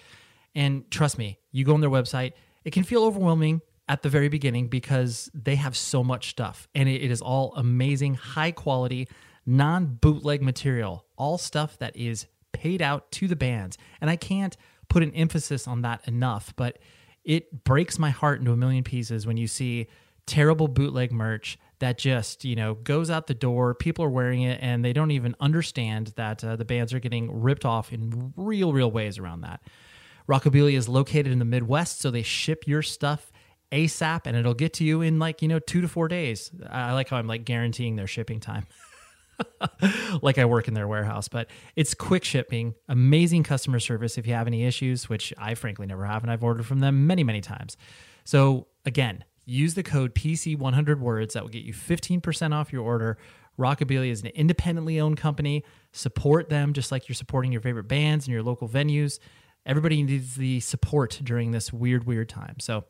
And trust me, you go on their website, it can feel overwhelming at the very beginning because they have so much stuff and it is all amazing, high quality, non bootleg material, all stuff that is paid out to the bands. And I can't put an emphasis on that enough, but it breaks my heart into a million pieces when you see terrible bootleg merch that just you know goes out the door. People are wearing it and they don't even understand that uh, the bands are getting ripped off in real real ways around that. Rockabilia is located in the midwest so they ship your stuff asap and it'll get to you in like you know two to four days. I like how i'm like guaranteeing their shipping time. *laughs* Like I work in their warehouse, but it's quick shipping, amazing customer service if you have any issues, which I frankly never have, and I've ordered from them many, many times. So again, use the code PC100 words that will get you 15% off your order. Rockabilia is an independently owned company. Support them just like you're supporting your favorite bands and your local venues. Everybody needs the support during this weird, weird time. So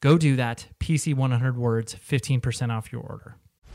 go do that. PC100 words, 15% off your order.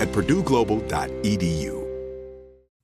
at purdueglobal.edu.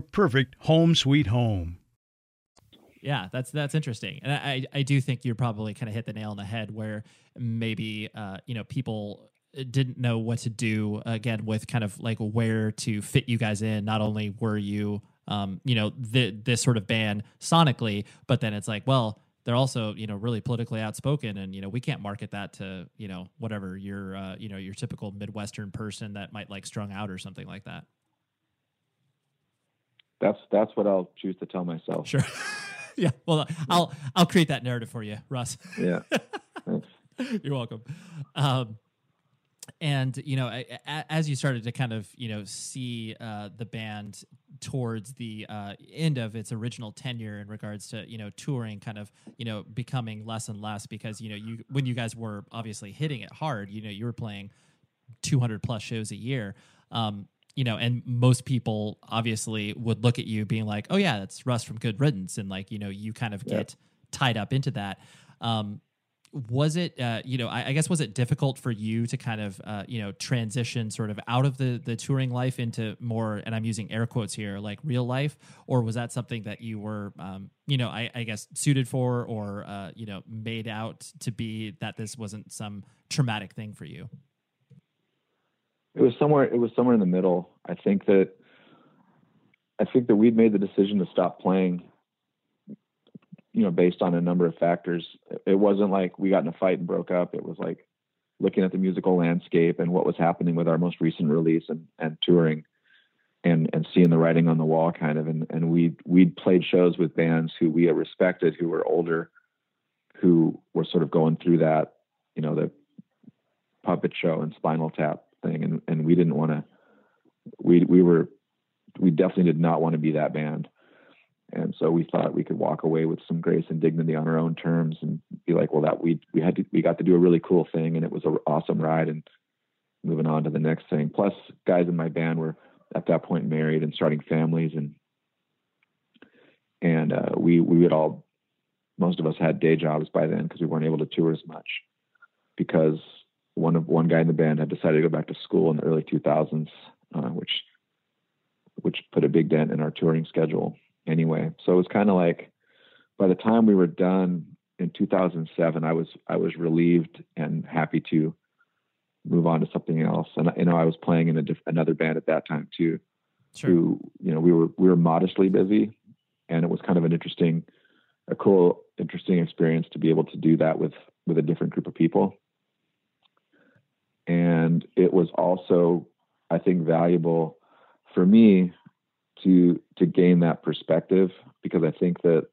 perfect home sweet home. Yeah, that's that's interesting, and I I do think you probably kind of hit the nail on the head where maybe uh, you know people didn't know what to do again with kind of like where to fit you guys in. Not only were you um, you know the, this sort of band sonically, but then it's like well they're also you know really politically outspoken and you know we can't market that to you know whatever your uh, you know your typical midwestern person that might like strung out or something like that That's that's what I'll choose to tell myself. sure *laughs* yeah well i'll i'll create that narrative for you russ Yeah. *laughs* Thanks. You're welcome. Um, and you know, as you started to kind of you know see uh, the band towards the uh, end of its original tenure in regards to you know touring, kind of you know becoming less and less because you know you when you guys were obviously hitting it hard, you know you were playing 200 plus shows a year. Um, you know, and most people obviously would look at you being like, "Oh yeah, that's Russ from Good Riddance," and like you know, you kind of Yeah. get tied up into that. Um, was it uh, you know I, I, guess was it difficult for you to kind of uh, you know transition sort of out of the the touring life into more and i'm using air quotes here like real life or was that something that you were um, you know I, I, guess suited for or uh, you know made out to be that this wasn't some traumatic thing for you it was somewhere it was somewhere in the middle i think that i think that we'd made the decision to stop playing you know, based on a number of factors. It wasn't like we got in a fight and broke up. It was like looking at the musical landscape and what was happening with our most recent release and, and touring and, and seeing the writing on the wall kind of. And, and we, we'd played shows with bands who we respected, who were older, who were sort of going through that, you know, the puppet show and spinal tap thing. And, and we didn't want to, we, we were, we definitely did not want to be that band and so we thought we could walk away with some grace and dignity on our own terms and be like well that we we had to, we got to do a really cool thing and it was an awesome ride and moving on to the next thing plus guys in my band were at that point married and starting families and and uh, we we would all most of us had day jobs by then because we weren't able to tour as much because one of one guy in the band had decided to go back to school in the early 2000s uh, which which put a big dent in our touring schedule anyway. So it was kind of like by the time we were done in 2007, I was I was relieved and happy to move on to something else. And you know, I was playing in a diff- another band at that time too. Sure. Who you know we were we were modestly busy, and it was kind of an interesting, a cool, interesting experience to be able to do that with with a different group of people. And it was also, I think, valuable for me to to gain that perspective because I think that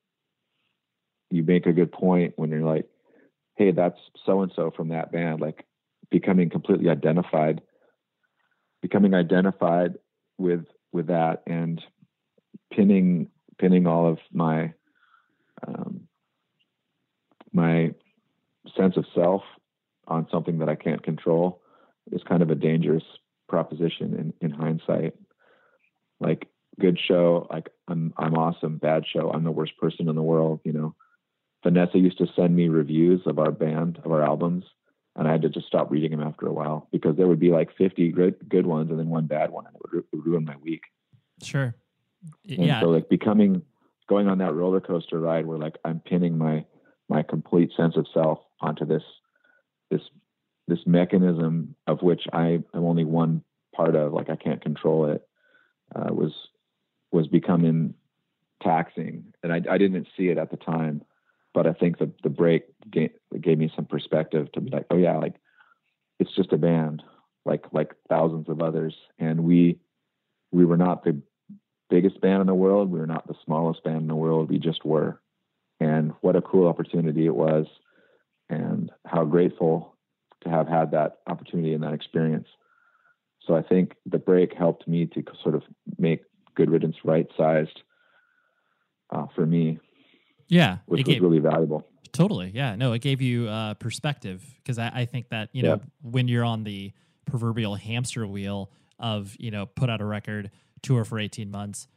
you make a good point when you're like, hey, that's so and so from that band, like becoming completely identified, becoming identified with with that and pinning pinning all of my um, my sense of self on something that I can't control is kind of a dangerous proposition in, in hindsight. Like good show. Like I'm I'm awesome. Bad show. I'm the worst person in the world. You know, Vanessa used to send me reviews of our band of our albums, and I had to just stop reading them after a while because there would be like 50 good good ones and then one bad one, and it would, ru- ruin my week. Sure. And yeah. So like becoming going on that roller coaster ride where like I'm pinning my my complete sense of self onto this this this mechanism of which I am only one part of. Like I can't control it. Uh, was was becoming taxing, and I, I didn't see it at the time, but I think the the break gave, gave me some perspective to be like, oh yeah, like it's just a band, like like thousands of others, and we we were not the biggest band in the world, we were not the smallest band in the world, we just were, and what a cool opportunity it was, and how grateful to have had that opportunity and that experience. So I think the break helped me to sort of make Good Riddance right sized uh, for me. Yeah, which was really valuable. Totally. Yeah. No, it gave you uh, perspective because I, I, think that you know yeah. when you're on the proverbial hamster wheel of you know put out a record, tour for 18 months,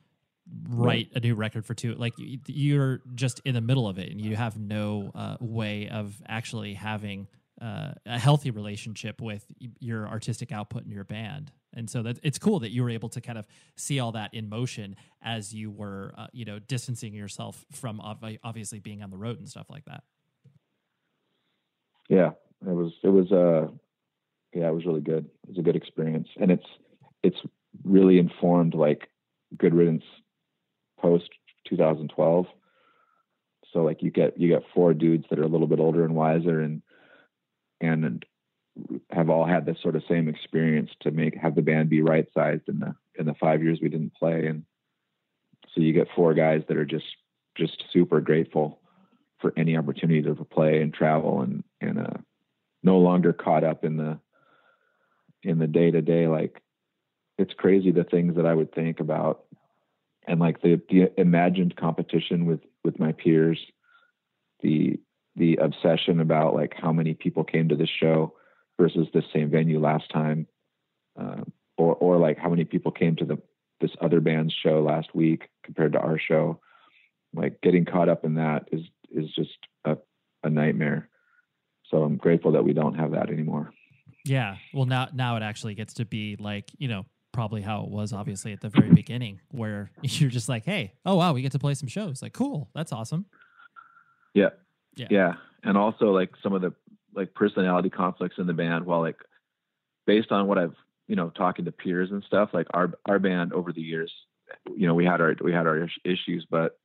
write a new record for two, like you're just in the middle of it and you have no uh, way of actually having uh, a healthy relationship with your artistic output in your band. And so that it's cool that you were able to kind of see all that in motion as you were, uh, you know, distancing yourself from obviously being on the road and stuff like that. Yeah, it was, it was, uh, yeah, it was really good. It was a good experience. And it's, it's really informed like good riddance post 2012. So like you get, you get four dudes that are a little bit older and wiser and, and have all had this sort of same experience to make have the band be right sized in the in the five years we didn't play and so you get four guys that are just just super grateful for any opportunity to play and travel and and uh, no longer caught up in the in the day to day like it's crazy the things that I would think about and like the the imagined competition with with my peers the the obsession about like how many people came to this show versus the same venue last time, uh, or or like how many people came to the this other band's show last week compared to our show. Like getting caught up in that is is just a a nightmare. So I'm grateful that we don't have that anymore. Yeah. Well, now now it actually gets to be like you know probably how it was obviously at the very beginning where *laughs* you're just like, hey, oh wow, we get to play some shows. Like, cool, that's awesome. Yeah. Yeah. Yeah. And also like some of the like personality conflicts in the band while like based on what I've, you know, talking to peers and stuff, like our our band over the years, you know, we had our we had our issues, but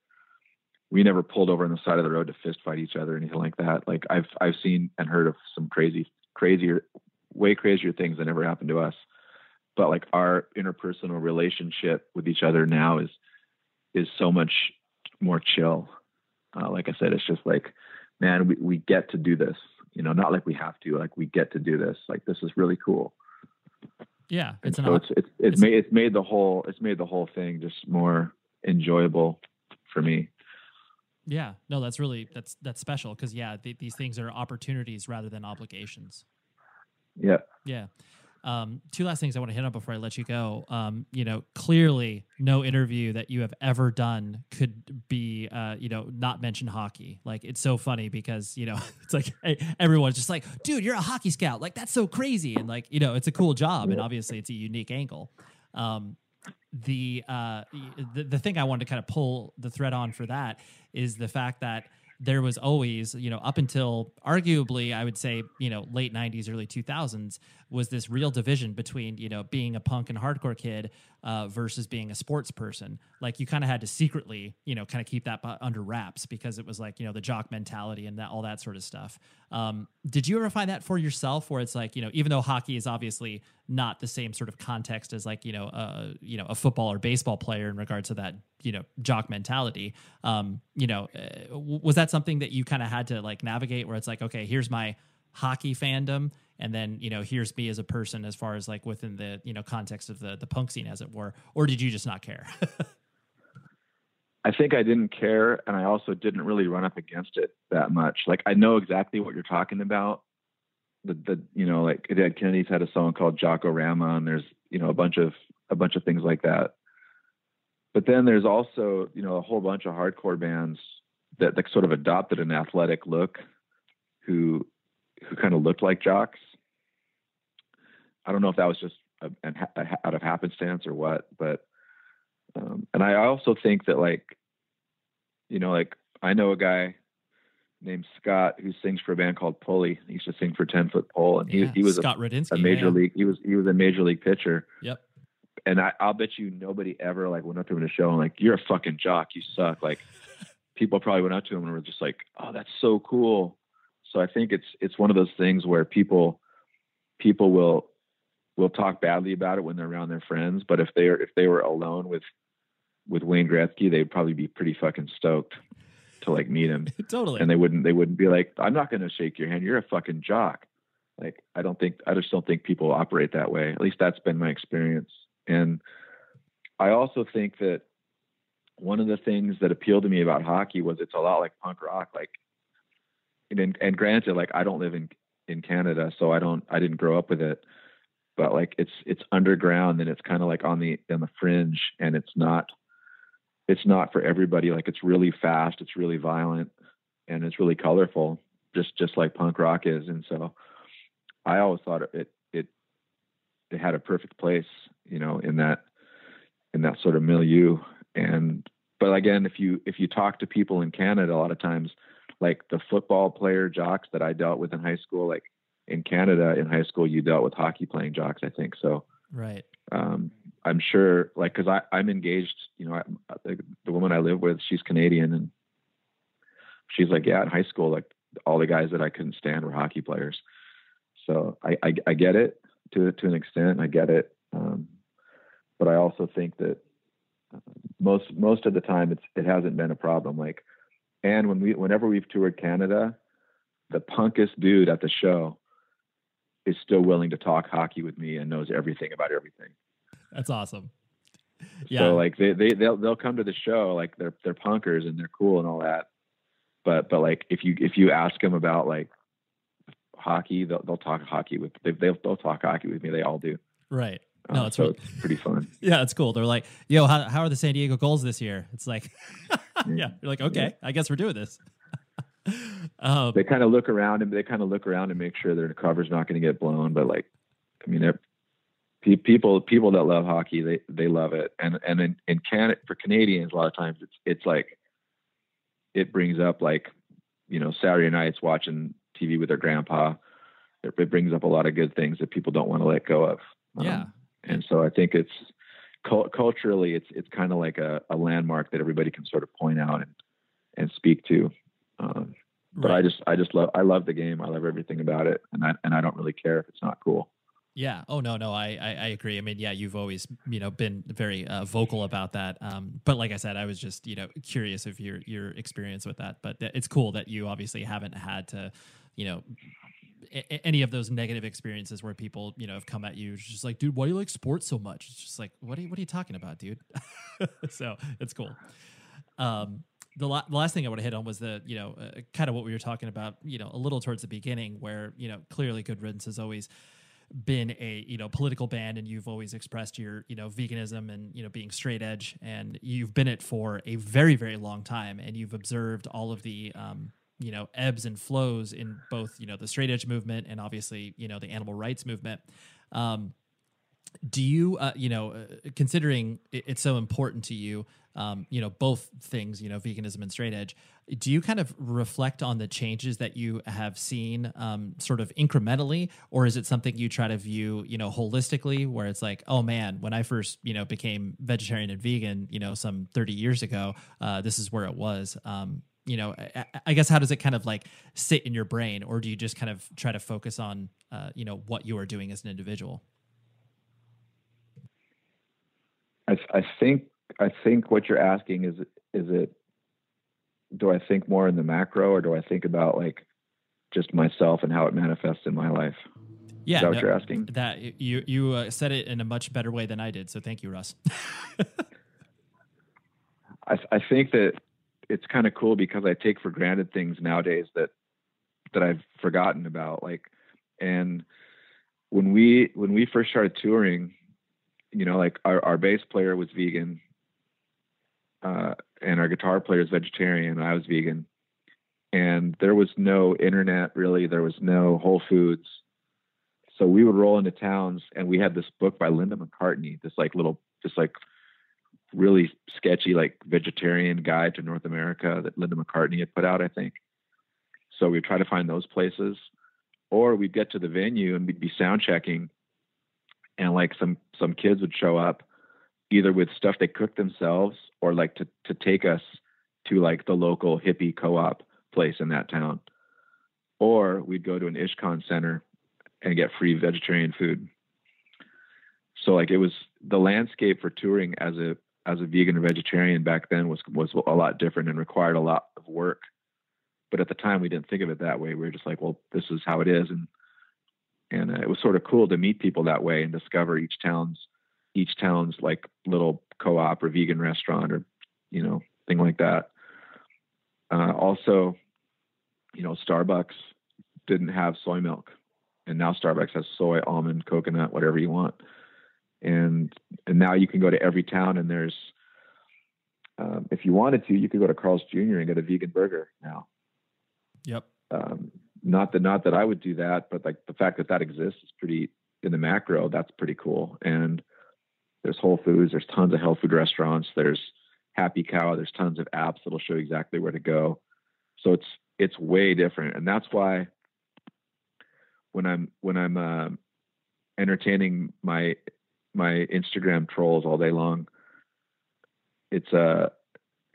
we never pulled over on the side of the road to fist fight each other or anything like that. Like I've I've seen and heard of some crazy crazier way crazier things that never happened to us. But like our interpersonal relationship with each other now is is so much more chill. Uh, like I said, it's just like, man, we, we get to do this. You know, not like we have to. Like we get to do this. Like this is really cool. Yeah, it's and an so it's it's it's, it's- made it's made the whole it's made the whole thing just more enjoyable for me. yeah. No, that's really that's that's special because yeah, th- these things are opportunities rather than obligations. Yeah. Yeah. Um, two last things I want to hit on before I let you go. Um, you know, clearly, no interview that you have ever done could be, uh, you know, not mention hockey. Like, it's so funny because you know, *laughs* it's like hey, everyone's just like, "Dude, you're a hockey scout! Like, that's so crazy!" And like, you know, it's a cool job, and obviously, it's a unique angle. Um, the uh, the the thing I wanted to kind of pull the thread on for that is the fact that there was always, you know, up until arguably, I would say, you know, late 90s, early 2000s, was this real division between, you know, being a punk and hardcore kid uh, versus being a sports person. Like you kind of had to secretly, you know, kind of keep that under wraps because it was like, you know, the jock mentality and that all that sort of stuff. Um, did you ever find that for yourself where it's like, you know, even though hockey is obviously not the same sort of context as like, you know, uh, you know, a football or baseball player in regards to that, you know, jock mentality, um, you know, uh, was that something that you kind of had to like navigate where it's like, okay, here's my hockey fandom and then you know here's me as a person as far as like within the you know context of the the punk scene as it were or did you just not care *laughs* I think I didn't care, and I also didn't really run up against it that much. Like I know exactly what you're talking about. The the you know like Dead Kennedys had a song called Jock-O-Rama, and there's you know a bunch of a bunch of things like that. But then there's also you know a whole bunch of hardcore bands that that sort of adopted an athletic look, who who kind of looked like jocks. I don't know if that was just a, an, a, out of happenstance or what, but um, and I also think that like, you know, like I know a guy named Scott who sings for a band called Pulley. He used to sing for Ten Foot Pole, and he Yeah, he was Scott a, Radinsky, a major league. He was he was a major league pitcher. Yep. And I, I'll bet you nobody ever like went up to him in a show and like, you're a fucking jock. You suck. Like people probably went up to him and were just like, oh, that's so cool. So I think it's it's one of those things where people people will will talk badly about it when they're around their friends, but if they're if they were alone with with Wayne Gretzky, they'd probably be pretty fucking stoked to like meet him. *laughs* totally. And they wouldn't they wouldn't be like, I'm not gonna shake your hand. You're a fucking jock. Like I don't think I just don't think people operate that way. At least that's been my experience. And I also think that one of the things that appealed to me about hockey was it's a lot like punk rock. Like and and granted, like I don't live in in Canada, so I don't I didn't grow up with it. But like it's it's underground and it's kind of like on the on the fringe and it's not it's not for everybody. Like it's really fast, it's really violent, and it's really colorful, just just like punk rock is. And so I always thought it it it had a perfect place, you know, in that in that sort of milieu. And but again, if you if you talk to people in Canada, a lot of times, like the football player jocks that I dealt with in high school, like in Canada in high school, you dealt with hockey playing jocks. I think so right um, I'm sure, like, because I I'm engaged. You know, I, the, the woman I live with, she's Canadian, and she's like, yeah, in high school, like all the guys that I couldn't stand were hockey players. So I I, I get it to to an extent. I get it, um, but I also think that uh, most most of the time it's it hasn't been a problem. Like, and when we whenever we've toured Canada, the punkest dude at the show is still willing to talk hockey with me and knows everything about everything. that's awesome yeah So like they they they'll they'll come to the show like they're they're punkers and they're cool and all that. But but like if you if you ask them about like hockey, they'll they'll talk hockey with they they'll, they'll talk hockey with me. They all do. right Uh, no it's so really, it's pretty fun. *laughs* yeah it's cool they're like yo how, how are the San Diego Gulls this year it's like *laughs* yeah you're like okay i guess we're doing this *laughs* Um, they kind of look around and they kind of look around and make sure their cover's not going to get blown. But like, I mean, people people that love hockey, they they love it. And and in, in Canada for Canadians, a lot of times it's it's like it brings up like you know Saturday nights watching TV with their grandpa. It, it brings up a lot of good things that people don't want to let go of. Um, yeah. And so I think it's culturally, it's it's kind of like a, a, landmark that everybody can sort of point out and and speak to. Um, but right. I just I just love I love the game. I love everything about it, and I and I don't really care if it's not cool. Yeah. Oh no, no, I, I, I agree. I mean, yeah, you've always you know been very uh, vocal about that. Um, but like I said, I was just you know curious of your your experience with that. But it's cool that you obviously haven't had to, you know, any of those negative experiences where people you know have come at you just like dude why do you like sports so much? It's just like what are you what are you talking about dude? *laughs* So it's cool. Um the, la- the last thing I want to hit on was the, you know, uh, kind of what we were talking about, you know, a little towards the beginning, where you know clearly Good Riddance has always been a you know political band, and you've always expressed your you know veganism and you know being straight edge, and you've been it for a very very long time, and you've observed all of the um, you know ebbs and flows in both you know the straight edge movement and obviously you know the animal rights movement. Um, do you uh, you know uh, considering it, it's so important to you um, you know both things you know veganism and straight edge do you kind of reflect on the changes that you have seen um, sort of incrementally? Or is it something you try to view you know holistically where it's like oh man when i first you know became vegetarian and vegan you know some 30 years ago uh, this is where it was. Um, you know I, I, guess how does it kind of like sit in your brain or do you just kind of try to focus on uh, you know what you are doing as an individual I, I think i think what you're asking is is it do i think more in the macro or do i think about like just myself and how it manifests in my life yeah, is that no, what you're asking? That you you uh, said it in a much better way than I did. So thank you, Russ. *laughs* I, I think that it's kind of cool because I take for granted things nowadays that that I've forgotten about. Like, and when we when we first started touring, you know, like our our bass player was vegan, uh, and our guitar player is vegetarian. I was vegan, and there was no internet really. There was no Whole Foods. So we would roll into towns, and we had this book by Linda McCartney, this like little, just like really sketchy like vegetarian guide to North America that Linda McCartney had put out, I think. So we'd try to find those places, or we'd get to the venue and we'd be sound checking, and like some some kids would show up, either with stuff they cooked themselves or like to to take us to like the local hippie co-op place in that town, or we'd go to an ISKCON center and get free vegetarian food. So like it was the landscape for touring as a as a vegan or vegetarian back then was was a lot different and required a lot of work. But at the time, we didn't think of it that way. We were just like, well, this is how it is, and and uh, it was sort of cool to meet people that way and discover each town's each town's like little co-op or vegan restaurant or you know thing like that. Uh, also, you know, Starbucks didn't have soy milk, and now Starbucks has soy, almond, coconut, whatever you want and and now you can go to every town and there's um, if you wanted to you could go to Carl's Jr. and get a vegan burger now. Yep. Um, not that not that I would do that, but like the fact that that exists is pretty in the macro. That's pretty cool. And there's Whole Foods. There's tons of health food restaurants. There's Happy Cow. There's tons of apps that'll show you exactly where to go. So it's it's way different, and that's why when I'm when I'm uh, entertaining my my Instagram trolls all day long. It's uh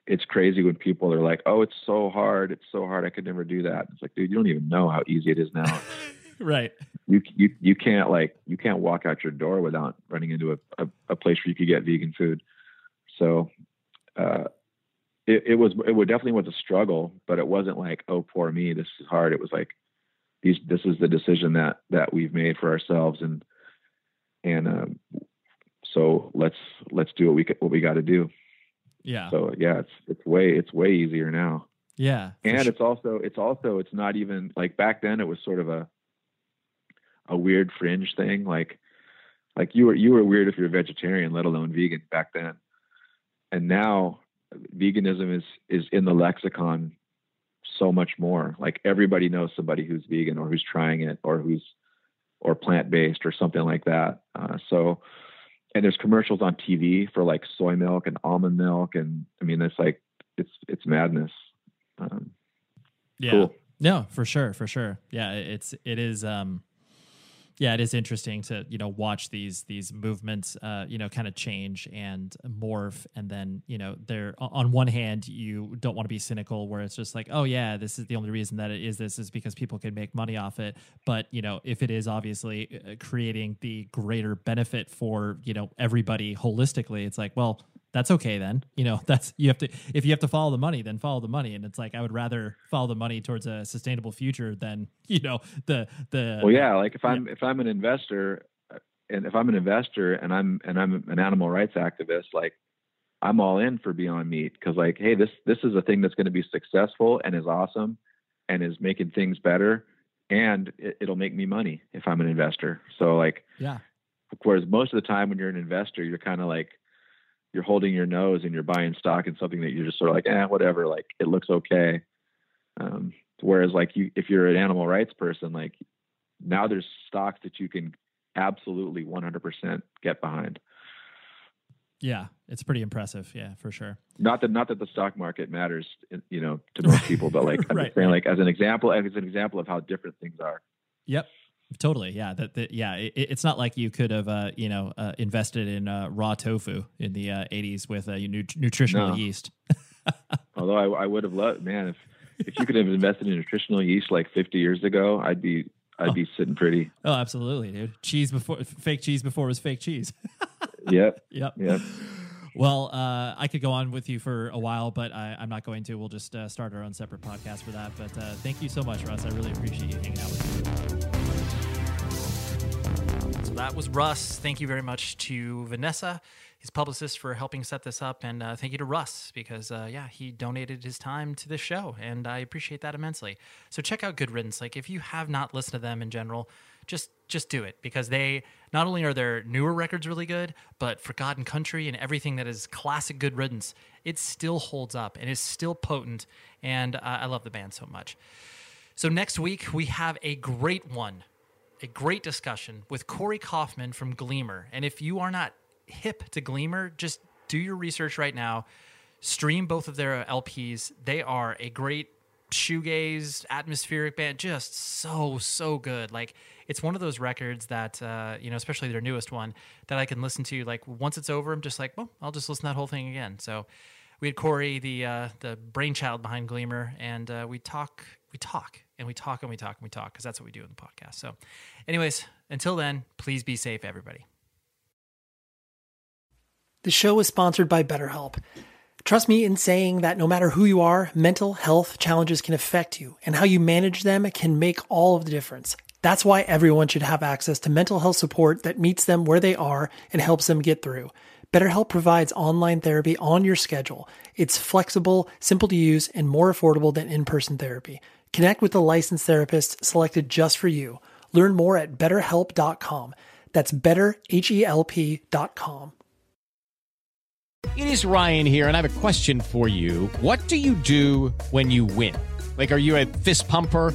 it's crazy when people are like, "Oh, it's so hard. It's so hard. I could never do that." It's like, dude, you don't even know how easy it is now. *laughs* right. You you you can't like you can't walk out your door without running into a, a, a place where you could get vegan food. So, uh, it, it was it definitely was a struggle, but it wasn't like, "Oh, poor me. This is hard." It was like, these this is the decision that that we've made for ourselves, and and um, so let's let's do what we what we got to do. Yeah. So yeah, it's it's way it's way easier now. Yeah. And sure. it's also it's also it's not even like back then it was sort of a a weird fringe thing like like you were you were weird if you're a vegetarian let alone vegan back then. And now veganism is is in the lexicon so much more. Like everybody knows somebody who's vegan or who's trying it or who's or plant based or something like that. Uh, so, and there's commercials on TV for like soy milk and almond milk, and I mean, it's like it's it's madness. Um, yeah. Cool. No, for sure, for sure. Yeah, it's it is. Um, yeah, it is interesting to you know watch these these movements, uh, you know, kind of change and morph, and then you know, they're on one hand, you don't want to be cynical, where it's just like, oh yeah, this is the only reason that it is this is because people can make money off it, but you know, if it is obviously uh, creating the greater benefit for you know everybody holistically, it's like, well, that's okay then. You know, *laughs* that's you have to if you have to follow the money, then follow the money. And it's like I would rather follow the money towards a sustainable future than, *laughs* you know, the the Well, yeah, like if I'm if I'm an investor uh, and if I'm an investor and I'm and I'm an animal rights activist, like I'm all in for Beyond Meat because like, hey, this this is a thing that's going to be successful and is awesome and is making things better and it, it'll make me money if I'm an investor. So like yeah. Whereas most of the time when you're an investor, you're kind of like you're holding your nose and you're buying stock in something that you're just sort of like, eh, whatever, like it looks okay. Um, whereas like you, if you're an animal rights person, like now there's stocks that you can absolutely 100% get behind. Yeah, it's pretty impressive. Yeah, for sure. Not that not that the stock market matters, you know, to most people, but like *laughs* I'm Right, just saying, right. like as an example, as an example of how different things are. Yep. Totally. Yeah. That, that yeah. It, it's not like you could have, uh, you know, uh, invested in uh, raw tofu in the uh, 80s with uh, nu- nutritional No. yeast. *laughs* Although I, I would have loved, man, if if you could have invested in nutritional yeast like 50 years ago, I'd be I'd be sitting pretty. Oh, absolutely, dude. Cheese before fake cheese before was fake cheese. *laughs* Yep. Yep. Yep. Well, uh, I could go on with you for a while, but I, I'm not going to. We'll just uh, start our own separate podcast for that. But uh, thank you so much, Russ. I really appreciate you hanging out with me. So that was Russ. Thank you very much to Vanessa, his publicist, for helping set this up, and uh, thank you to Russ because uh, yeah, he donated his time to this show, and I appreciate that immensely. So check out Good Riddance. Like if you have not listened to them in general, just just do it because they not only are their newer records really good, but For God and Country and everything that is classic Good Riddance, it still holds up and is still potent, and uh, I love the band so much. So next week we have a great one, a great discussion with Corey Coffman from Gleemer. And if you are not hip to Gleemer, just do your research right now. Stream both of their LPs. They are a great shoegaze atmospheric band just so so good like it's one of those records that uh, you know especially their newest one that i can listen to like once it's over i'm just like well i'll just listen to that whole thing again so we had corey the uh, the brainchild behind gleemer and uh, we talk we talk and we talk and we talk and we talk because that's what we do in the podcast so anyways until then please be safe everybody The show is sponsored by BetterHelp. Trust me in saying that no matter who you are, mental health challenges can affect you, and how you manage them can make all of the difference. That's why everyone should have access to mental health support that meets them where they are and helps them get through. BetterHelp provides online therapy on your schedule. It's flexible, simple to use, and more affordable than in person therapy. Connect with a licensed therapist selected just for you. Learn more at betterhelp.com. That's betterhelp.com. It is Ryan here, and I have a question for you. What do you do when you win? Like, are you a fist pumper?